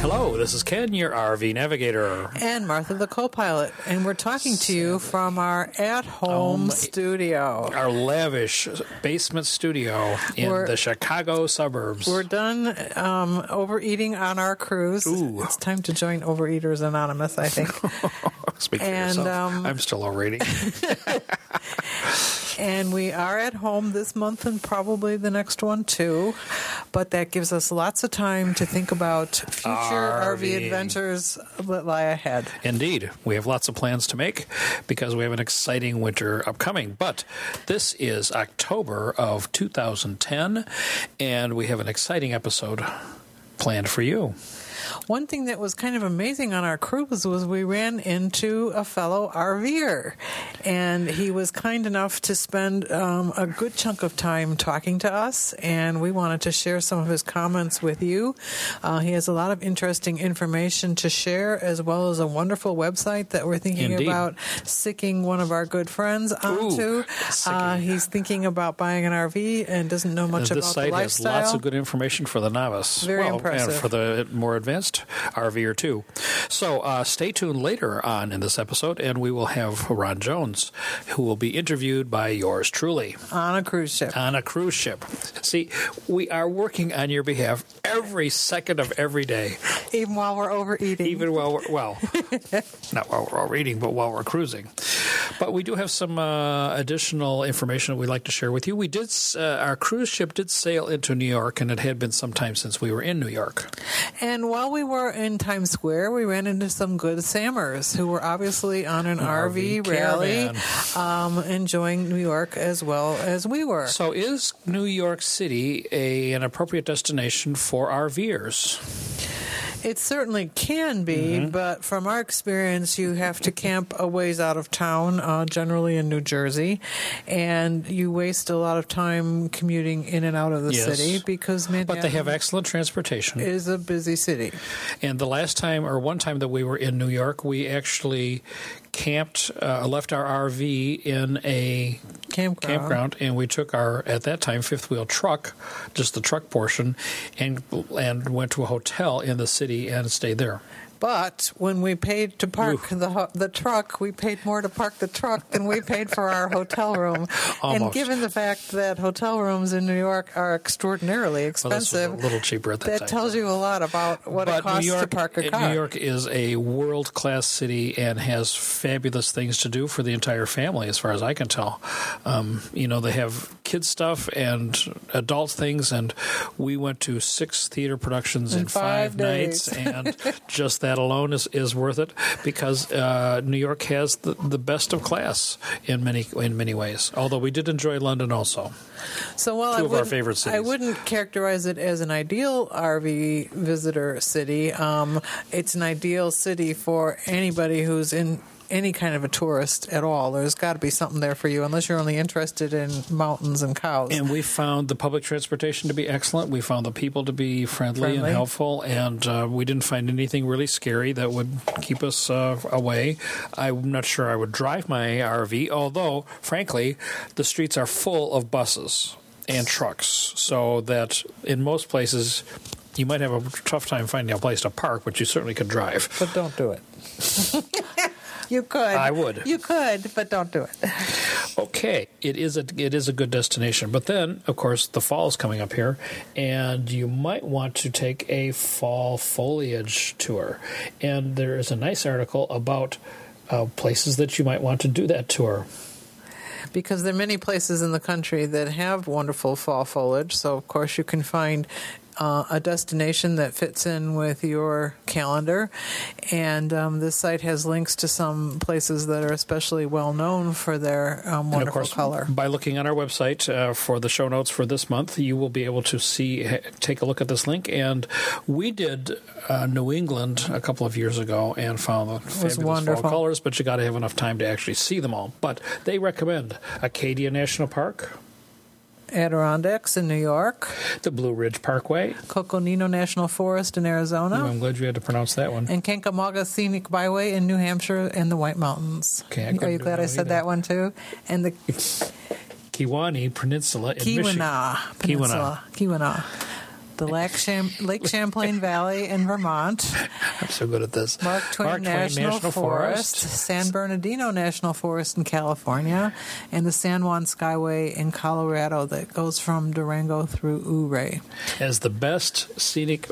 Hello, this is Ken, your RV navigator. And Martha, the co pilot. And we're talking to you from our at home Um, studio. Our lavish basement studio in We're- the Chicago suburbs. We're done um, overeating on our cruise. Ooh. It's time to join Overeaters Anonymous, I think. Speak for and, yourself. um, I'm still overrating. and we are at home this month and probably the next one too. But that gives us lots of time to think about future RV, RVing. adventures that lie ahead. Indeed, we have lots of plans to make because we have an exciting winter upcoming. But this is October of 2010, and we have an exciting episode planned for you. One thing that was kind of amazing on our cruise was we ran into a fellow RVer, and he was kind enough to spend um, a good chunk of time talking to us, and we wanted to share some of his comments with you. Uh, he has a lot of interesting information to share, as well as a wonderful website that we're thinking Indeed. about sicking one of our good friends onto. Uh, he's thinking about buying an RV and doesn't know much this about the site has lots of good information for the novice. Very well, impressive. And for the more advanced RVer too. So uh, stay tuned later on in this episode, and we will have Ron Jones, who will be interviewed by yours truly. on a cruise ship. on a cruise ship. See, we are working on your behalf every second of every day, Even while we're overeating. even while we're, well, not while we're all reading, but while we're cruising. But we do have some uh, additional information that we'd like to share with you. We did, uh, our cruise ship did sail into New York, and it had been some time since we were in New York. And while we were in Times Square, we ran into some good Sammers who were obviously on an, RV, RV rally, um, enjoying New York as well as we were. So, is New York City a, an appropriate destination for RVers? It certainly can be, Mm-hmm. but from our experience, you have to camp a ways out of town, uh, generally in New Jersey, and you waste a lot of time commuting in and out of the Yes. city because Manhattan But they have excellent transportation. is a busy city. And the last time, or one time that we were in New York, we actually camped, uh, left our RV in a Campground. campground, and we took our at that time fifth wheel truck, just the truck portion, and and went to a hotel in the city and stayed there. But when we paid to park the the truck, we paid more to park the truck than we paid for our hotel room. And given the fact that hotel rooms in New York are extraordinarily Well, expensive, a little cheaper at that, that time. tells you a lot about what it costs York, to park a uh, car. New York is a world class city and has fabulous things to do for the entire family, as far as I can tell. Um, you know, they have kids stuff and adult things, and we went to six theater productions in, In five nights, and just that alone is, is worth it because uh, New York has the, the best of class in many in many ways. Although we did enjoy London also. So while Two I of our wouldn't- favorite cities. I wouldn't characterize it as an ideal RV visitor city. Um, it's an ideal city for anybody who's in any kind of a tourist at all. There's got to be something there for you, unless you're only interested in mountains and cows. And we found the public transportation to be excellent. We found the people to be friendly, Friendly. and helpful, and uh, we didn't find anything really scary that would keep us uh, away. I'm not sure I would drive my RV, although, frankly, the streets are full of buses and trucks, so that in most places you might have a tough time finding a place to park, but you certainly could drive. but don't do it. you could. I would. You could, but don't do it. Okay, it is a it is a good destination, but then of course the fall is coming up here, and you might want to take a fall foliage tour. And there is a nice article about uh, places that you might want to do that tour. because there are many places in the country that have wonderful fall foliage. So, of course, you can find uh, a destination that fits in with your calendar. And um, this site has links to some places that are especially well known for their um, wonderful of course, color. by looking on our website uh, for the show notes for this month, you will be able to see, take a look at this link. And we did uh, New England a couple of years ago and found the fabulous wonderful. fall colors, but you got to have enough time to actually see them all. But they recommend Acadia National Park, Adirondacks in New York, the Blue Ridge Parkway. Coconino National Forest in Arizona. I'm glad you had to pronounce that one. and Kankamaga Scenic Byway in New Hampshire and the White Mountains. Okay, I Are you glad I said either. that one too? And the Kiwani Peninsula in Michigan. Keweenaw Peninsula. Keweenaw. The Lake, Cham- Lake Champlain Valley in Vermont, I'm so good at this. Mark Twain, National, Forest, San Bernardino National Forest in California, and the San Juan Skyway in Colorado that goes from Durango through Ouray. as the best scenic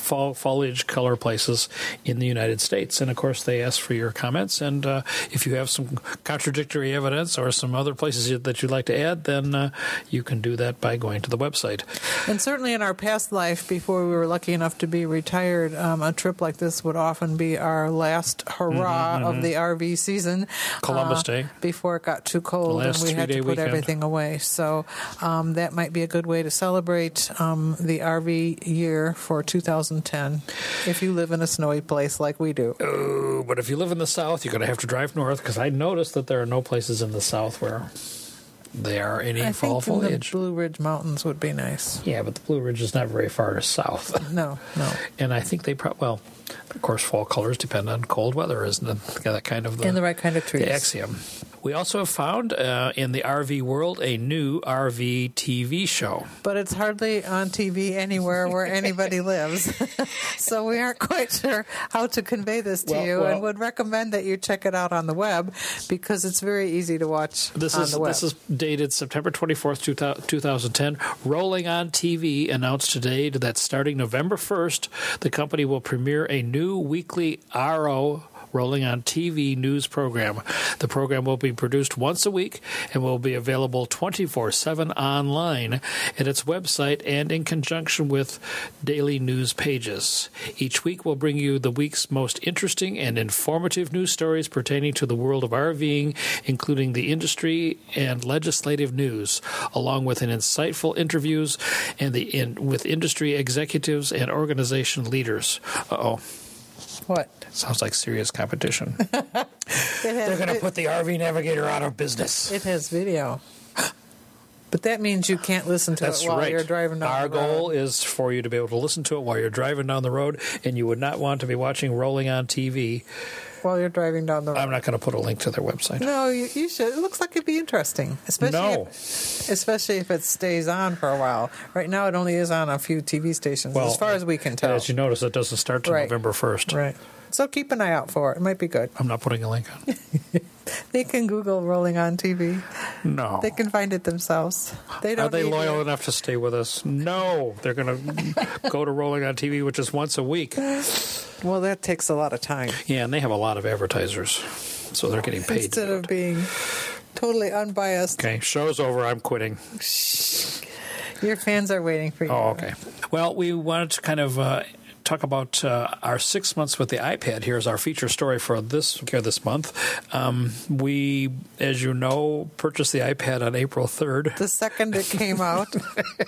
fall foliage color places in the United States. And of course, they ask for your comments. And uh, if you have some contradictory evidence or some other places that you'd like to add, then uh, you can do that by going to the website. And certainly in our past life, before we were lucky enough to be retired, um, a trip like this would often be our last hurrah of the RV season. Mm-hmm, Columbus uh, Day. Before it got too cold and we had to put weekend. everything away. So um, that might be a good way to celebrate um, the RV year for 2010 if you live in a snowy place like we do. Oh, but if you live in the South, you're going to have to drive north because I noticed that there are no places in the South where there are any I fall think in the. Blue Ridge Mountains would be nice. Yeah, but the Blue Ridge is not very far to south. No, no. And I think they probably, well, of course, fall colors depend on cold weather, isn't it? That kind of the, And the right kind of trees. the axiom. We also have found uh, in the RV world a new RV TV show. but it's hardly on TV anywhere where anybody lives. so we aren't quite sure how to convey this to Well, you well- and would recommend that you check it out on the web because it's very easy to watch This on is the web. this is dated September 24th, 2000 2010. Rolling on TV announced today that starting November 1st, the company will premiere a new weekly RO Rolling on TV news program. The program will be produced once a week and will be available 24 7 online at its website and in conjunction with daily news pages. Each week will bring you the week's most interesting and informative news stories pertaining to the world of RVing, including the industry and legislative news, along with an insightful interviews and the in, with industry executives and organization leaders. Oh, what? sounds like serious competition. Has, They're going to put the RV Navigator out of business. it has video. But that means you can't listen to That's it while right. you're driving down Our the road. goal is for you to be able to listen to it while you're driving down the road, and you would not want to be watching rolling on TV. While you're driving down the road. I'm not going to put a link to their website. no, you, you should. It looks like it'd be interesting, especially No. if, especially if it stays on for a while. Right now, it only is on a few TV stations, as far as we can tell. As you notice, it doesn't start till Right. November 1st. Right. So keep an eye out for it. It might be good. I'm not putting a link on. They can Google rolling on TV. No. They can find it themselves. They don't Are they loyal you. enough to stay with us? No. They're going to go to Rolling on TV, which is once a week. Well, that takes a lot of time. Yeah, and they have a lot of advertisers, so they're getting paid. Instead to do of it. being totally unbiased, Okay, show's over. I'm quitting. your fans are waiting for you. Oh, okay. Well, we wanted to kind of uh, talk about uh, our six months with the iPad. Here's our feature story for this here this month. Um, we, as you know, purchased the iPad on April 3rd, The second it came out,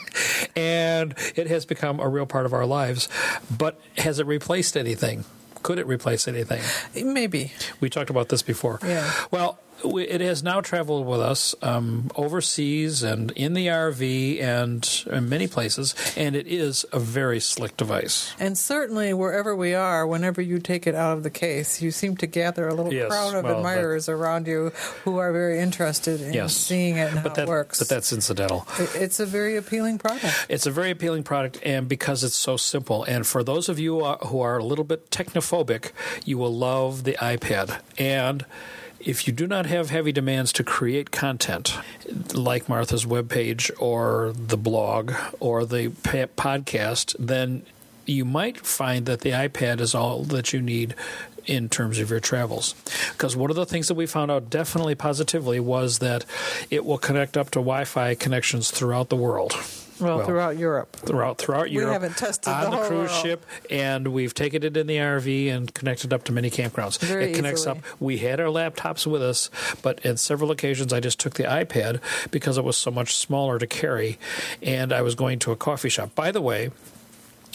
and it has become a real part of our lives. But has it replaced anything? Could it replace anything? maybe. We talked about this before. Yeah. Well, we, it has now traveled with us um, overseas and in the RV and in many places, and it is a very slick device. And certainly, wherever we are, whenever you take it out of the case, you seem to gather a little Yes, crowd of well, admirers around you who are very interested in Yes. seeing it and how but that, it works. But that's incidental. It's a very appealing product. It's a very appealing product, and because it's so simple. And for those of you who are- who are a little bit technophobic, you will love the iPad. And if you do not have heavy demands to create content, like Martha's webpage or the blog or the podcast, then you might find that the iPad is all that you need in terms of your travels. Because one of the things that we found out definitely positively was that it will connect up to Wi Fi connections throughout the world. Well, Well, throughout Europe. Throughout throughout We Europe, haven't tested on the the, cruise world. ship, and we've taken it in the RV and connected up to many campgrounds. Very it connects easily. up. We had our laptops with us, but in several occasions I just took the iPad because it was so much smaller to carry, and I was going to a coffee shop. By the way,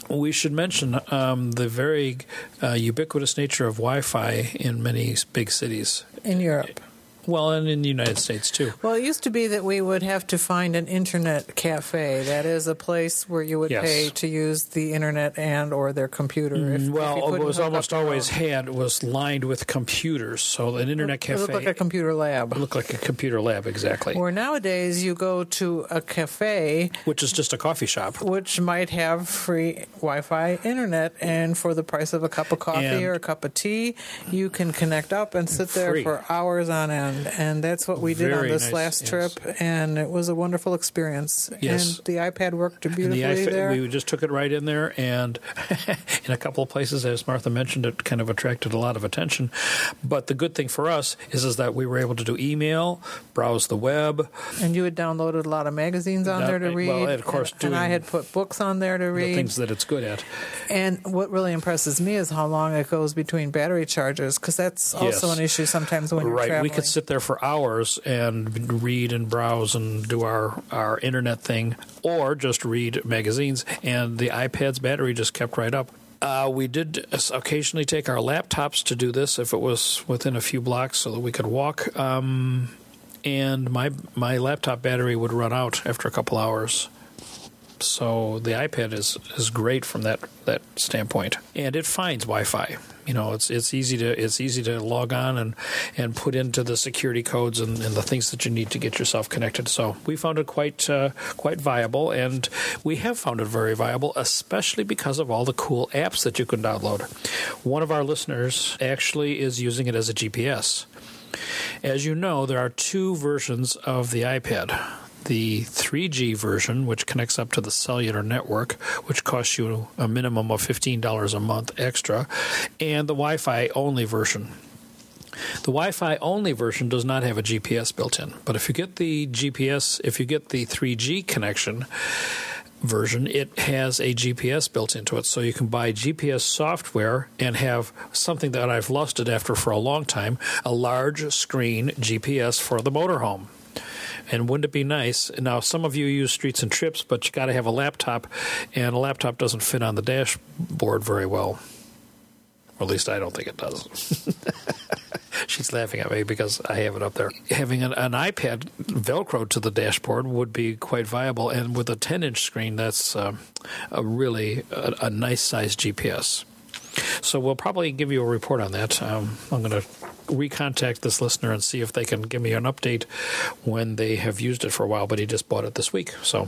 we should mention um, the very uh, ubiquitous nature of Wi-Fi in many big cities. In Europe. Well, and in the United States too. Well, it used to be that we would have to find an internet cafe. That is a place where you would Yes. pay to use the internet and or their computer. If, if Well, it was almost always had was lined with computers, so an internet It cafe looked like a computer lab. looked like a computer lab exactly, Where nowadays you go to a cafe which is just a coffee shop. which might have free Wi-Fi internet, and for the price of a cup of coffee And- or a cup of tea, you can connect up and sit there Free. for hours on end. And that's what we did Very on this nice, last yes. trip, and it was a wonderful experience. Yes. And the iPad worked And beautifully the iPhone, there. we just took it right in there, and in a couple of places, as Martha mentioned, it kind of attracted a lot of attention. But the good thing for us is, is that we were able to do email, browse the web, And you had downloaded a lot of magazines on That- there to read. well, and of course, and, and I had put books on there to read the things that it's good at. And what really impresses me is how long it goes between battery charges, because that's also Yes. an issue sometimes when you're Right, traveling. we could sit there for hours and read and browse and do our, our internet thing, or just read magazines, and the iPad's battery just kept right up. Uh, we did occasionally take our laptops to do this if it was within a few blocks so that we could walk. Um, and my my laptop battery would run out after a couple hours. So the iPad is, is great from that, that standpoint, and it finds Wi-Fi. You know, it's it's easy to it's easy to log on and, and put into the security codes and, and the things that you need to get yourself connected. So we found it quite uh, quite viable, and we have found it very viable, especially because of all the cool apps that you can download. One of our listeners actually is using it as a GPS. As you know, there are two versions of the iPad. The 3G version, which connects up to the cellular network, which costs you a minimum of $15 a month extra, and the Wi Fi only version. The Wi Fi only version does not have a GPS built in, but if you get the GPS, if you get the 3G connection, version, it has a GPS built into it. So you can buy GPS software and have something that I've lusted after for a long time a large screen GPS for the motorhome. And wouldn't it be nice? Now, some of you use Streets and Trips, but you got to have a laptop, and a laptop doesn't fit on the dashboard very well. Or at least I don't think it does. She's laughing at me because I have it up there. Having an, an iPad velcroed to the dashboard would be quite viable, and with a 10 inch screen, that's uh, a really a, a nice sized GPS. So we'll probably give you a report on that. Um, I'm going to recontact this listener and see if they can give me an update when they have used it for a while. But he just bought it this week, so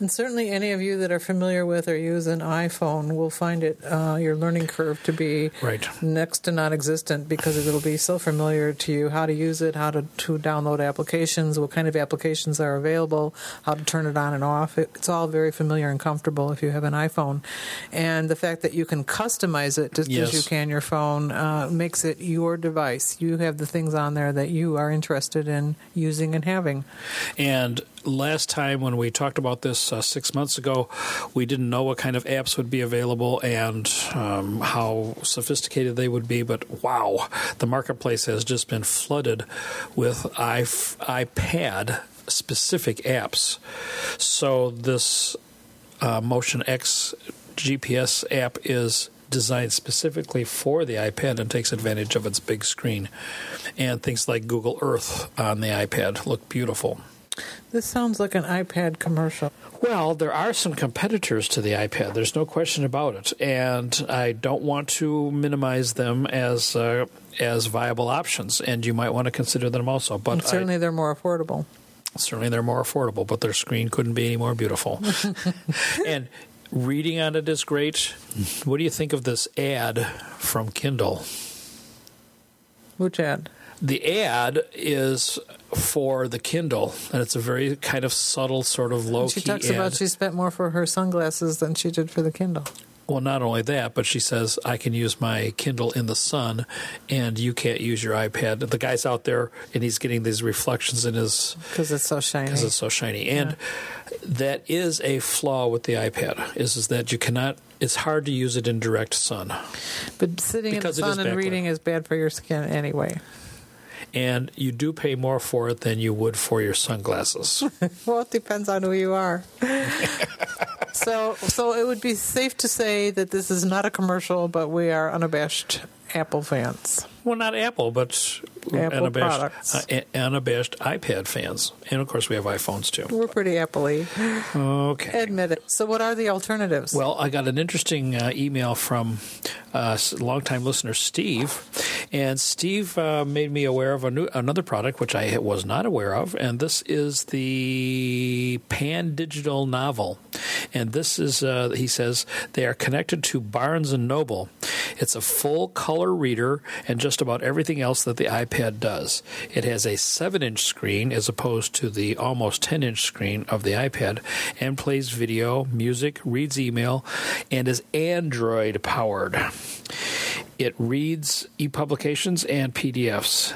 And certainly, any of you that are familiar with or use an iPhone will find it uh, your learning curve to be Right. next to non-existent because it'll be so familiar to you how to use it, how to, to download applications, what kind of applications are available, how to turn it on and off. It, it's all very familiar and comfortable if you have an iPhone, and the fact that you can customize it just Yes. as you can your phone uh, makes it your device. You have the things on there that you are interested in using and having. And last time when we talked about this uh, six months ago, we didn't know what kind of apps would be available and um, how sophisticated they would be. But wow, the marketplace has just been flooded with iP- iPad specific apps. So this uh, MotionX GPS app is designed specifically for the iPad and takes advantage of its big screen. And things like Google Earth on the iPad look beautiful. This sounds like an iPad commercial. Well, there are some competitors to the iPad. There's no question about it, and I don't want to minimize them as uh, as viable options. And you might want to consider them also. But And I- certainly, they're more affordable. certainly they're more affordable, but their screen couldn't be any more beautiful. and reading on it is great. What do you think of this ad from Kindle? Which ad? The ad is for the Kindle, and it's a very kind of subtle, sort of low She talks ad. about she spent more for her sunglasses than she did for the Kindle. Well, not only that, but she says I can use my Kindle in the sun, and you can't use your iPad. The guy's out there, and he's getting these reflections in his because it's so shiny. because it's so shiny, and that is a flaw with the iPad. Is is that you cannot? It's hard to use it in direct sun, but sitting in the sun and backlit. reading is bad for your skin anyway. And you do pay more for it than you would for your sunglasses. Well, it depends on who you are. so, so it would be safe to say that this is not a commercial, but we are unabashed Apple fans. Well, not Apple, but Apple unabashed, products. uh, unabashed iPad fans, and of course we have iPhones too. We're pretty Apple-y. Okay. Admit it. So, what are the alternatives? Well, I got an interesting uh, email from uh, longtime listener Steve, and Steve uh, made me aware of a new, another product which I was not aware of, and this is the Pandigital Novel, and this is uh, he says they are connected to Barnes and Noble. It's a full color reader and just about everything else that the iPad does. It has a 7 inch screen as opposed to the almost 10 inch screen of the iPad and plays video, music, reads email, and is Android powered. It reads e publications and PDFs.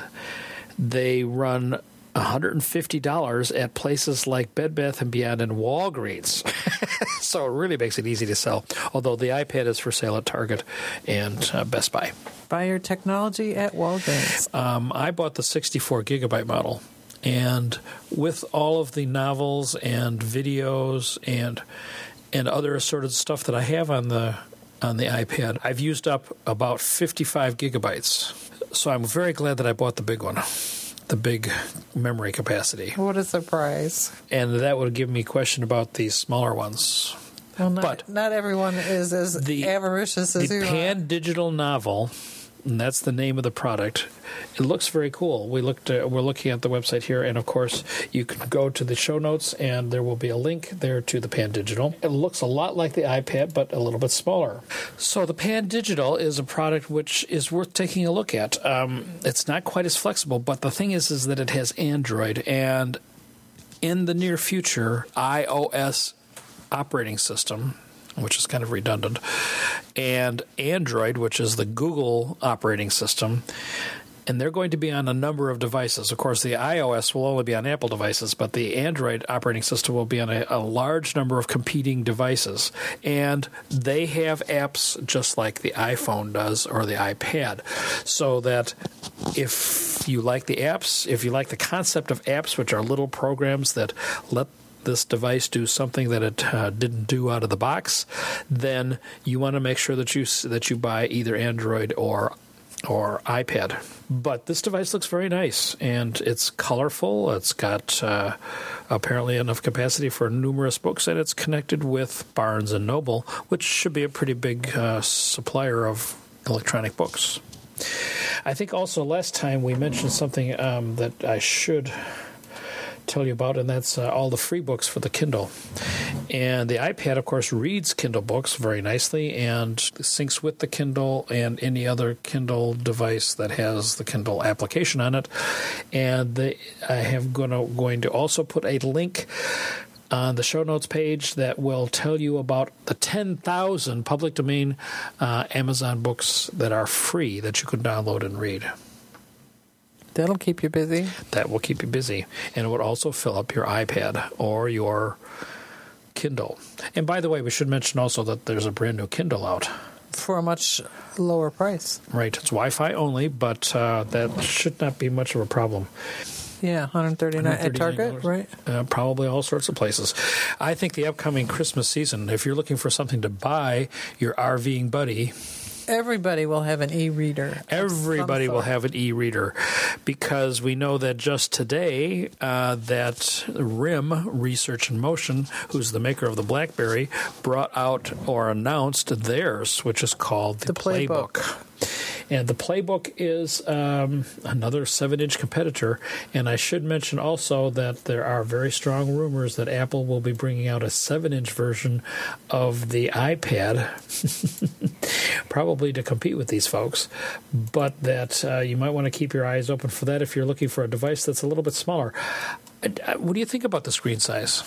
They run $150 at places like Bed Bath and Beyond and Walgreens. so it really makes it easy to sell. Although the iPad is for sale at Target and uh, Best Buy. Buy your technology at Walgreens. Um, I bought the 64 gigabyte model, and with all of the novels and videos and and other assorted stuff that I have on the on the iPad, I've used up about 55 gigabytes. So I'm very glad that I bought the big one, the big memory capacity, What a surprise. and that would give me a question about the smaller ones. Well, not, But- not everyone is as The- avaricious as the you are. Pandigital Novel, and that's the name of the product. It looks very cool. We looked. Uh, we're looking at the website here, and of course, you can go to the show notes, and there will be a link there to the Pandigital. It looks a lot like the iPad, but a little bit smaller. So the Pandigital is a product which is worth taking a look at. Um, it's not quite as flexible, but the thing is, is that it has Android, and in the near future, iOS operating system, which is kind of redundant, and Android, which is the Google operating system. And they're going to be on a number of devices. Of course, the iOS will only be on Apple devices, but the Android operating system will be on a, a large number of competing devices. And they have apps just like the iPhone does or the iPad. So that if you like the apps, if you like the concept of apps, which are little programs that let this device do something that it uh, didn't do out of the box, then you want to make sure that you that you buy either Android or or iPad. But this device looks very nice and it's colorful. It's got uh, apparently enough capacity for numerous books, and it's connected with Barnes and Noble, which should be a pretty big uh, supplier of electronic books. I think also last time we mentioned something um, that I should tell you about, and that's uh, all the free books for the Kindle. And the iPad, of course, reads Kindle books very nicely and syncs with the Kindle and any other Kindle device that has the Kindle application on it. And I have gonna, going to also put a link on the show notes page that will tell you about the 10,000 public domain uh, Amazon books that are free that you can download and read. That'll keep you busy. That will keep you busy, and it would also fill up your iPad or your Kindle. And by the way, we should mention also that there's a brand new Kindle out. for a much lower price. Right, it's Wi-Fi only, but uh, that should not be much of a problem. Yeah, 139 at Target, $139. right? Uh, probably all sorts of places. I think the upcoming Christmas season, if you're looking for something to buy your RVing buddy, Everybody will have an e-reader. Everybody will have an e-reader because we know that just today uh, that RIM Research in Motion, who's the maker of the BlackBerry, brought out or announced theirs, which is called the, The Playbook. And the Playbook is um, another seven-inch competitor. And I should mention also that there are very strong rumors that Apple will be bringing out a seven-inch version of the iPad probably to compete with these folks, but that uh, you might want to keep your eyes open for that if you're looking for a device that's a little bit smaller. Uh, What do you think about the screen size?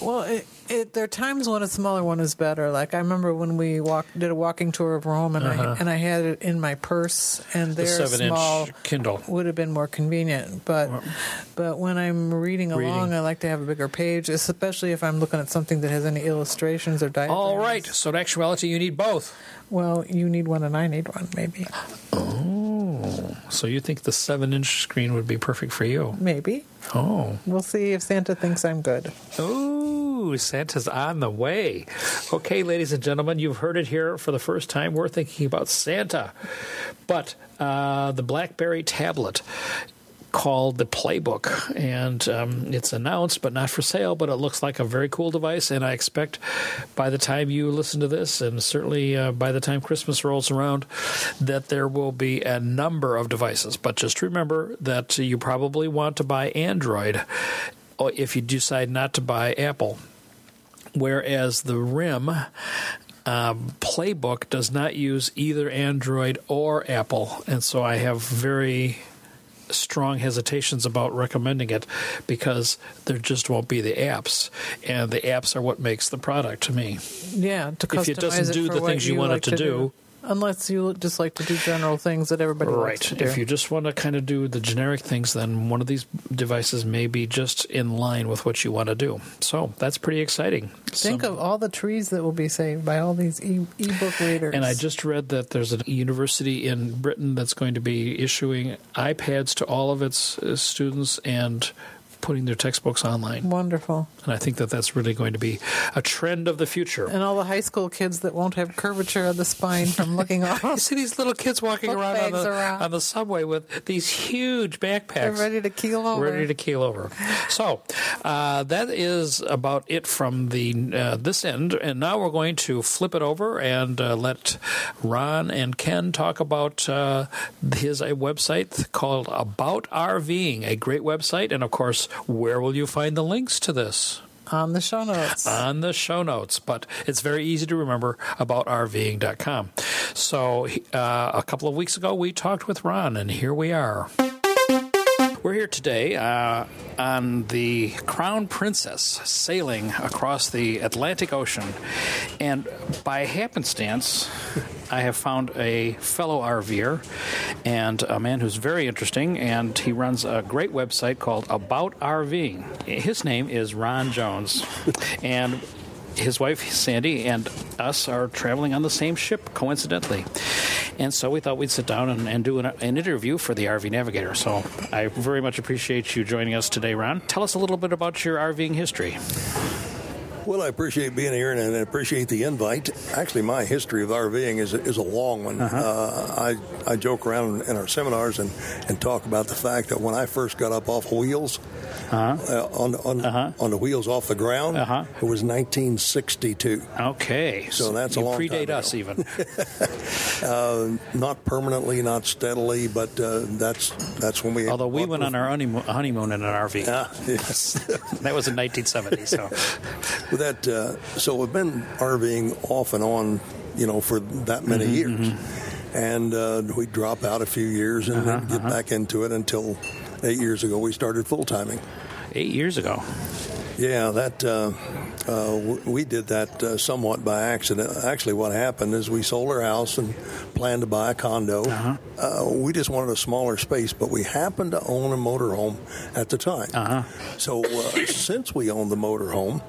Well, it, it, there are times when a smaller one is better. Like I remember when we walked, did a walking tour of Rome, and I and I had it in my purse, and Uh-huh. The seven small inch Kindle. would have been more convenient. But but when I'm reading along, I like to have a bigger page, especially if I'm looking at something that has any illustrations or diagrams. All right. So in actuality, you need both. Well, you need one, and I need one, maybe, Oh, So you think the seven inch screen would be perfect for you? maybe. Oh. We'll see if Santa thinks I'm good. Ooh, Santa's on the way. Okay, ladies and gentlemen, you've heard it here for the first time. We're thinking about Santa. But uh, the Blackberry tablet called the Playbook, and um, it's announced but not for sale. But it looks like a very cool device, and I expect by the time you listen to this, and certainly uh, by the time Christmas rolls around, that there will be a number of devices. But just remember that you probably want to buy Android if you decide not to buy Apple. Whereas the RIM um, Playbook does not use either Android or Apple, and so I have very strong hesitations about recommending it because there just won't be the apps, and the apps are what makes the product to me. Yeah, to customize If it doesn't do the things you want it like to do. Unless you just like to do general things that everybody likes to Right. do. If you just want to kind of do the generic things, then one of these devices may be just in line with what you want to do. So that's pretty exciting. Think Some- of all the trees that will be saved by all these e- ebook readers. And I just read that there's a university in Britain that's going to be issuing iPads to all of its uh, students and putting their textbooks online. wonderful. And I think that that's really going to be a trend of the future. And all the high school kids that won't have curvature of the spine from looking You off. see these little kids walking around on the, around. on the subway with these huge backpacks. They're ready to keel over. ready to keel over. So uh, that is about it from the uh, this end, and now we're going to flip it over and uh, let Ron and Ken talk about uh, his a website called About RVing, a great website, and of course, where will you find the links to this? on the show notes. on the show notes, but it's very easy to remember about RVing.com. So, uh, a couple of weeks ago, we talked with Ron, and here we are. We're here today uh, on the Crown Princess sailing across the Atlantic Ocean. And by happenstance, I have found a fellow RVer and a man who's very interesting, and he runs a great website called About RVing. His name is Ron Jones. And his wife Sandy and us are traveling on the same ship, coincidentally. And so we thought we'd sit down and, and do an, an interview for the RV Navigator. So I very much appreciate you joining us today, Ron. Tell us a little bit about your RVing history. Well, I appreciate being here and I appreciate the invite. Actually, my history of RVing is, is a long one. uh I, I joke around in our seminars and, and talk about the fact that when I first got up off wheels, uh on, on, on the wheels off the ground, Uh-huh. it was 1962. Okay. So that's a you long time predate us even. Uh, not permanently, not steadily, but uh, that's that's when we. Although we went on our honeymoon, honeymoon in an RV. Ah, yes. that was in 1970. So With that, uh, so we've been RVing off and on, you know, for that many Mm-hmm, years, and uh, we drop out a few years and Uh-huh, then get back into it until eight years ago we started full timing. eight years ago. Yeah, that uh, uh, we did that uh, somewhat by accident. Actually, what happened is we sold our house and planned to buy a condo. Uh-huh. Uh, we just wanted a smaller space, but we happened to own a motorhome at the time. Uh-huh. So uh, since we owned the motorhome,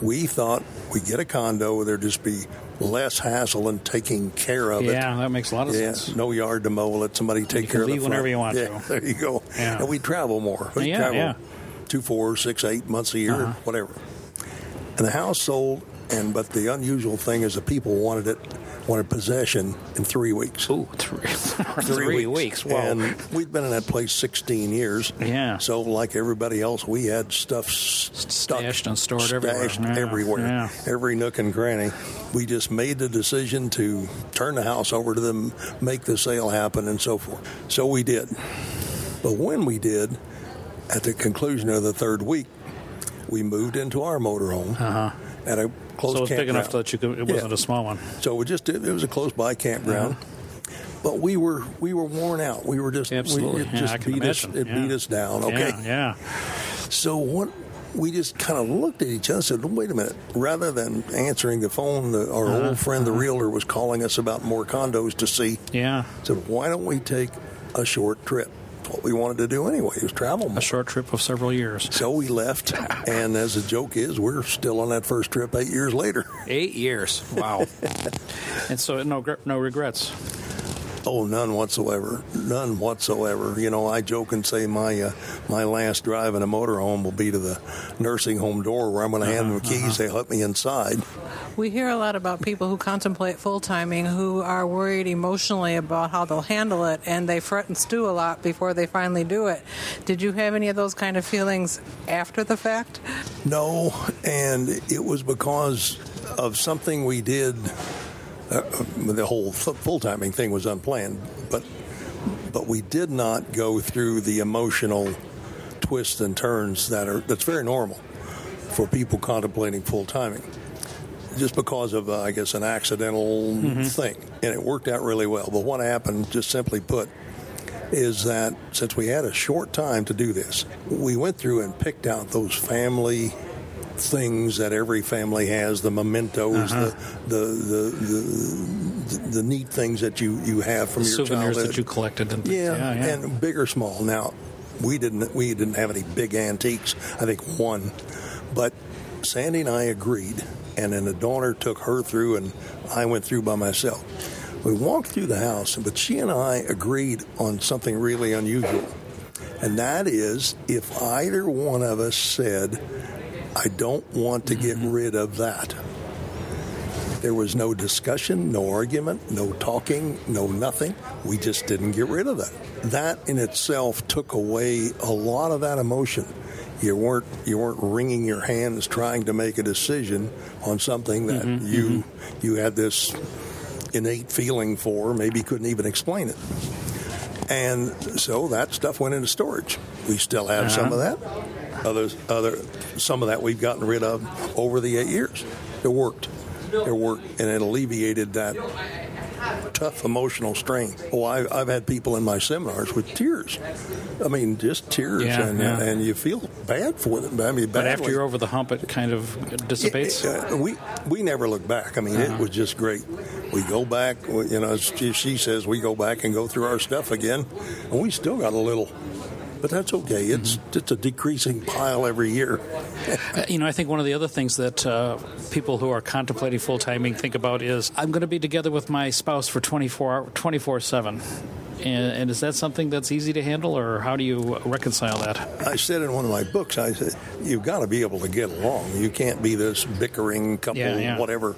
we thought we'd get a condo there'd just be less hassle in taking care of it. Yeah, that makes a lot of Yeah, sense. no yard to mow. Let somebody take care of it. leave whenever you want yeah, to. There you go. Yeah. And we travel more. We Yeah, travel yeah. two, four, six, eight months a year, Uh-huh. whatever. And the house sold, and but the unusual thing is the people wanted it, wanted possession in three weeks. Ooh, three, three weeks. Whoa. And we'd been in that place 16 years. Yeah. So, like everybody else, we had stuff stuck, Stashed and stored everywhere. Yeah, everywhere, yeah. every nook and cranny. We just made the decision to turn the house over to them, make the sale happen, and so forth. So we did. But when we did, at the conclusion of the third week, we moved into our motorhome uh-huh. At a close Uh-huh. so it was big enough that you could, it wasn't Yeah. a small one. So we just it was a close by campground. But we were we were worn out. We were just we- Absolutely. it Yeah, just beat us it Yeah. beat us down. Okay. Yeah, yeah. So what? We just kind of looked at each other and said, "Wait a minute!" Rather than answering the phone, the, our Uh-huh, old friend, the realtor, was calling us about more condos to see. Yeah. Said, "Why don't we take a short trip?" What we wanted to do anyway was travel more. A short trip of several years. So we left, and as the joke is, we're still on that first trip eight years later. Eight years. Wow. and so no no regrets. Oh, none whatsoever. None whatsoever. You know, I joke and say my uh, my last drive in a motorhome will be to the nursing home door where I'm going to hand them the keys. They let me inside. We hear a lot about people who contemplate full timing who are worried emotionally about how they'll handle it and they fret and stew a lot before they finally do it. Did you have any of those kind of feelings after the fact? No, and it was because of something we did. Uh, the whole full timing thing was unplanned, but but we did not go through the emotional twists and turns that are that's very normal for people contemplating full timing. Just because of, uh, I guess, an accidental thing, and it worked out really well. But what happened, just simply put, is that since we had a short time to do this, we went through and picked out those family things that every family has the mementos Uh-huh. the, the, the the the neat things that you you have from your Souvenirs childhood. that you collected and yeah, yeah, yeah. and big or small. Now we didn't we didn't have any big antiques. I think one. But sandy and i agreed and then the daughter took her through and i went through by myself. We walked through the house but she and i agreed on something really unusual. And that is if either one of us said I don't want to get mm-hmm. rid of that. There was no discussion, no argument, no talking, no nothing. We just didn't get rid of that. That in itself took away a lot of that emotion. You weren't you weren't wringing your hands trying to make a decision on something that mm-hmm, you mm-hmm. you had this innate feeling for, maybe couldn't even explain it. And so that stuff went into storage. We still have some uh-huh. of that. Others, other, some of that we've gotten rid of over the eight years. It worked. It worked, and it alleviated that tough emotional strain. Oh, I've, I've had people in my seminars with tears. I mean, just tears, Yeah, and yeah. and you feel bad for them. I mean, But after you're over the hump, it kind of dissipates. Yeah, we we never look back. I mean, Uh-huh. it was just great. We go back, you know, as she she says, we go back and go through our stuff again, and we still got a little. But that's okay. It's Mm-hmm. it's a decreasing pile every year. Uh, You know, I think one of the other things that uh, people who are contemplating full timing think about is I'm going to be together with my spouse for 24 24 7. And, and is that something that's easy to handle, or how do you reconcile that? I said in one of my books, I said you've got to be able to get along. You can't be this bickering couple, Yeah, yeah. whatever.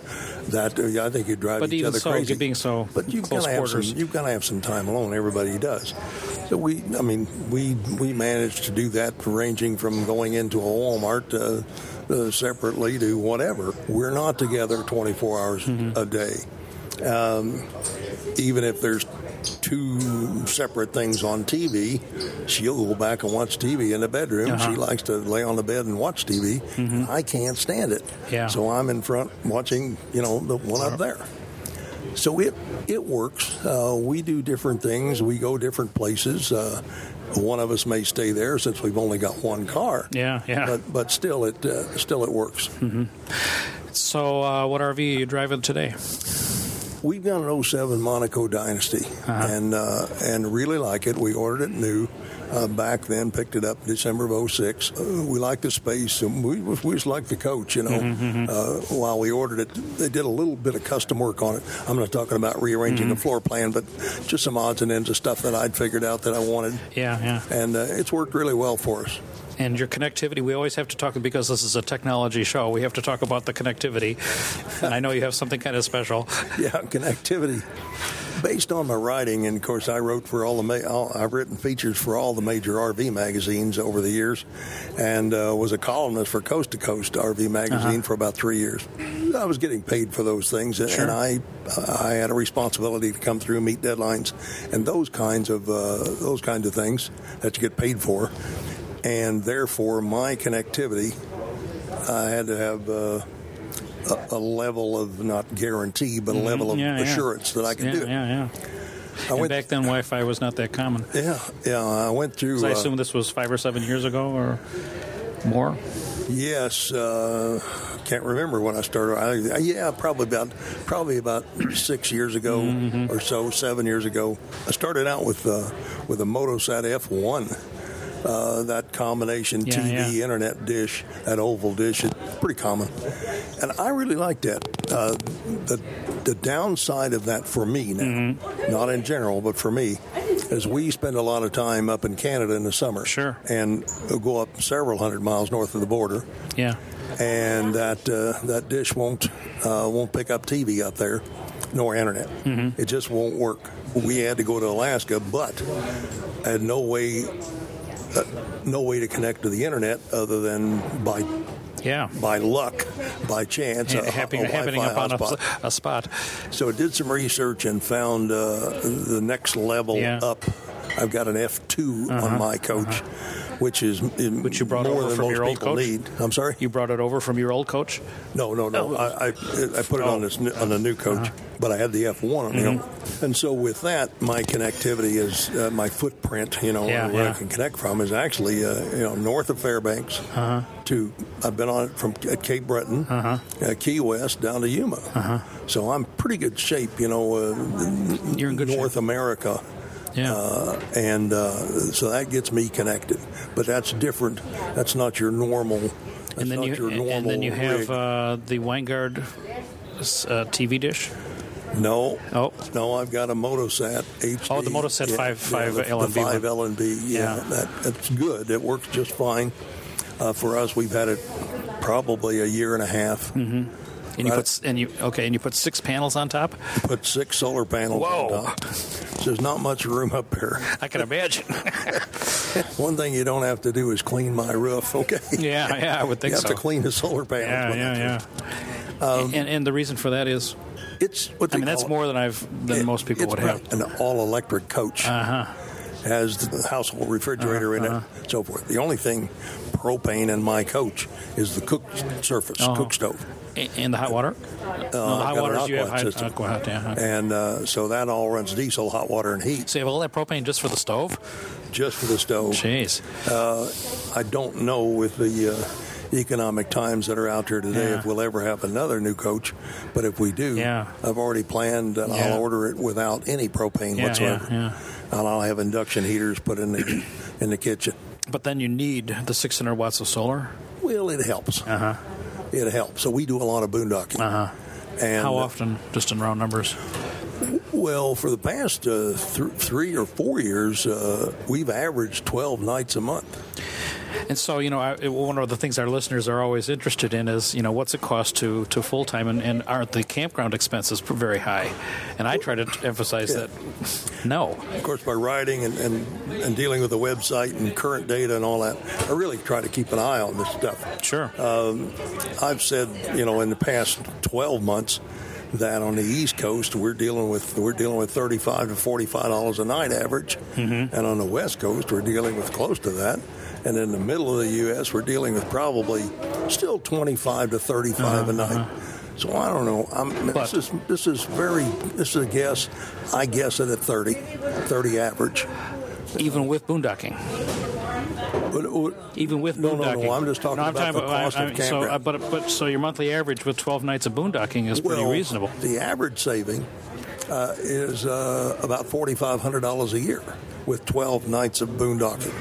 That uh, I think you drive But each other so, crazy. being so but you've got to have some. You've got to have some time alone. Everybody does. So we, I mean, we we managed to do that, ranging from going into a Walmart. Uh, uh, separately to whatever. We're not together 24 hours Mm-hmm. a day. Um, even if there's two separate things on TV, she'll go back and watch TV in the bedroom. Uh-huh. She likes to lay on the bed and watch TV. I can't stand it. Yeah. So I'm in front watching, you know, the one up there. So it it works. Uh, we do different things. We go different places. Uh, one of us may stay there since we've only got one car. Yeah, yeah. But but still it uh, still it works. So, uh, what RV are you driving today? We've got an 07 Monaco Dynasty, and uh, and really like it. We ordered it new uh, back then, picked it up December of 06. Uh, we liked the space, and we, we just like the coach, you know. Uh, while we ordered it, they did a little bit of custom work on it. I'm not talking about rearranging the floor plan, but just some odds and ends of stuff that I'd figured out that I wanted. Yeah, yeah. And uh, it's worked really well for us. And your connectivity, we always have to talk, because this is a technology show, we have to talk about the connectivity. And I know you have something kind of special. Yeah, connectivity. Based on my writing, and of course, I wrote for all the. Ma- all, I've written features for all the major RV magazines over the years, and uh, was a columnist for Coast to Coast RV magazine for about three years. I was getting paid for those things, and- Sure. and I I had a responsibility to come through, and meet deadlines, and those kinds of uh, those kinds of things that you get paid for, and therefore my connectivity, I had to have. Uh, a, a level of not guarantee, but a level of Mm-hmm. Yeah, assurance that I can do it. Yeah, yeah. I went, back then, Wi Fi was not that common. yeah, yeah. I went through. So I uh, assume this was five or seven years ago, or more? Yes, uh, can't remember when I started. I, yeah, probably about probably about six years ago Mm-hmm. or so, seven years ago. I started out with uh, with a Motosat F1. Uh, that combination Yeah, TV yeah. internet dish, that oval dish, is pretty common, and I really like that. Uh, the the downside of that for me now, Mm-hmm. not in general, but for me, is we spend a lot of time up in Canada in the summer, Sure. and we'll go up several hundred miles north of the border, Yeah. and that uh, that dish won't uh, won't pick up TV up there, nor internet. Mm-hmm. It just won't work. We had to go to Alaska, but I had no way uh, no way to connect to the internet other than by Yeah. by luck, by chance, a, happening, a happening upon a, a spot. So I did some research and found uh, the next level Yeah. Uh-huh. up. I've got an F2 on my coach, which is Which you brought more over than from most your old people coach? need. I'm sorry. You brought it over from your old coach? No, no, no. Oh. I, I I put it Oh. on this new- on the new coach, but I had the F1 on Mm-hmm. it. And so with that, my connectivity is uh, my footprint. You know, Yeah, where yeah. I can connect from is actually uh, you know north of Fairbanks Uh-huh. to I've been on it from at Cape Breton, uh Key West down to Yuma. Uh-huh. So I'm pretty good shape. You know, uh, You're in good North shape. America. Yeah. Uh, and uh, so that gets me connected, but that's different. That's not your normal. And then you and then you have uh, the Winegard uh, TV dish. No. Oh. No, I've got a Motosat HD. Oh, the Motosat 5 5 the, LNB The 5. LNB. Yeah, Yeah. That, that's good. It works just fine. Uh, for us, we've had it probably a year and a half. And you Right. put and you okay, and you put six panels on top. Put six solar panels Whoa. on top. So there's not much room up there. I can imagine. One thing you don't have to do is clean my roof, okay? yeah, yeah, I would think so. you have so. to clean the solar panels. yeah, when yeah, that's- yeah. and and the reason for that is, It's what I mean, that's call- more than I've than it- most people it's would have. An all electric coach. Uh huh. has the household refrigerator Uh-huh. in it, and so forth. The only thing propane in my coach is the cook surface, Uh-huh. cook stove. And the hot water. no, the hot water you have hot, system. aqua hot, yeah. And uh, so that all runs diesel, hot water, and heat So you have all that propane just for the stove? just for the stove. Jeez. I don't know with the uh, economic times that are out there today Yeah. if we'll ever have another new coach, but if we do, Yeah. I've already planned and Yeah. I'll order it without any propane whatsoever. And I'll have induction heaters put in the in the kitchen. But then you need the 600 watts of solar. Well, it helps. Uh huh. It helps. So we do a lot of boondocking. Uh huh. And How often? Just in round numbers. Well, for the past uh, th- three or four years, uh, we've averaged 12 nights a month. And so, you know, I, one of the things our listeners are always interested in is, you know, what's it cost to, to full time, and, and aren't the campground expenses very high? And I try to emphasize that no. Of course, by writing and, and, and dealing with the website and current data and all that, I really try to keep an eye on this stuff. Sure. I've said, you know, in the past 12 months, that on the East Coast we're dealing with we're dealing with 35 to 45 dollars a night average, Mm-hmm. and on the West Coast we're dealing with close to that, and in the middle of the U.S. we're dealing with probably still 25 to 35 a night. So I don't know. I'm, Uh-huh, But- this is this is very this is a guess. I guess it at 30, 30 average. Even with boondocking. But, uh, Even with No, no, no, boondocking. I'm just talking no, I'm about the cost of so, uh, but, but so your monthly average with 12 nights of boondocking is pretty reasonable. The average saving uh, is uh, about forty five hundred dollars a year with twelve nights of boondocking.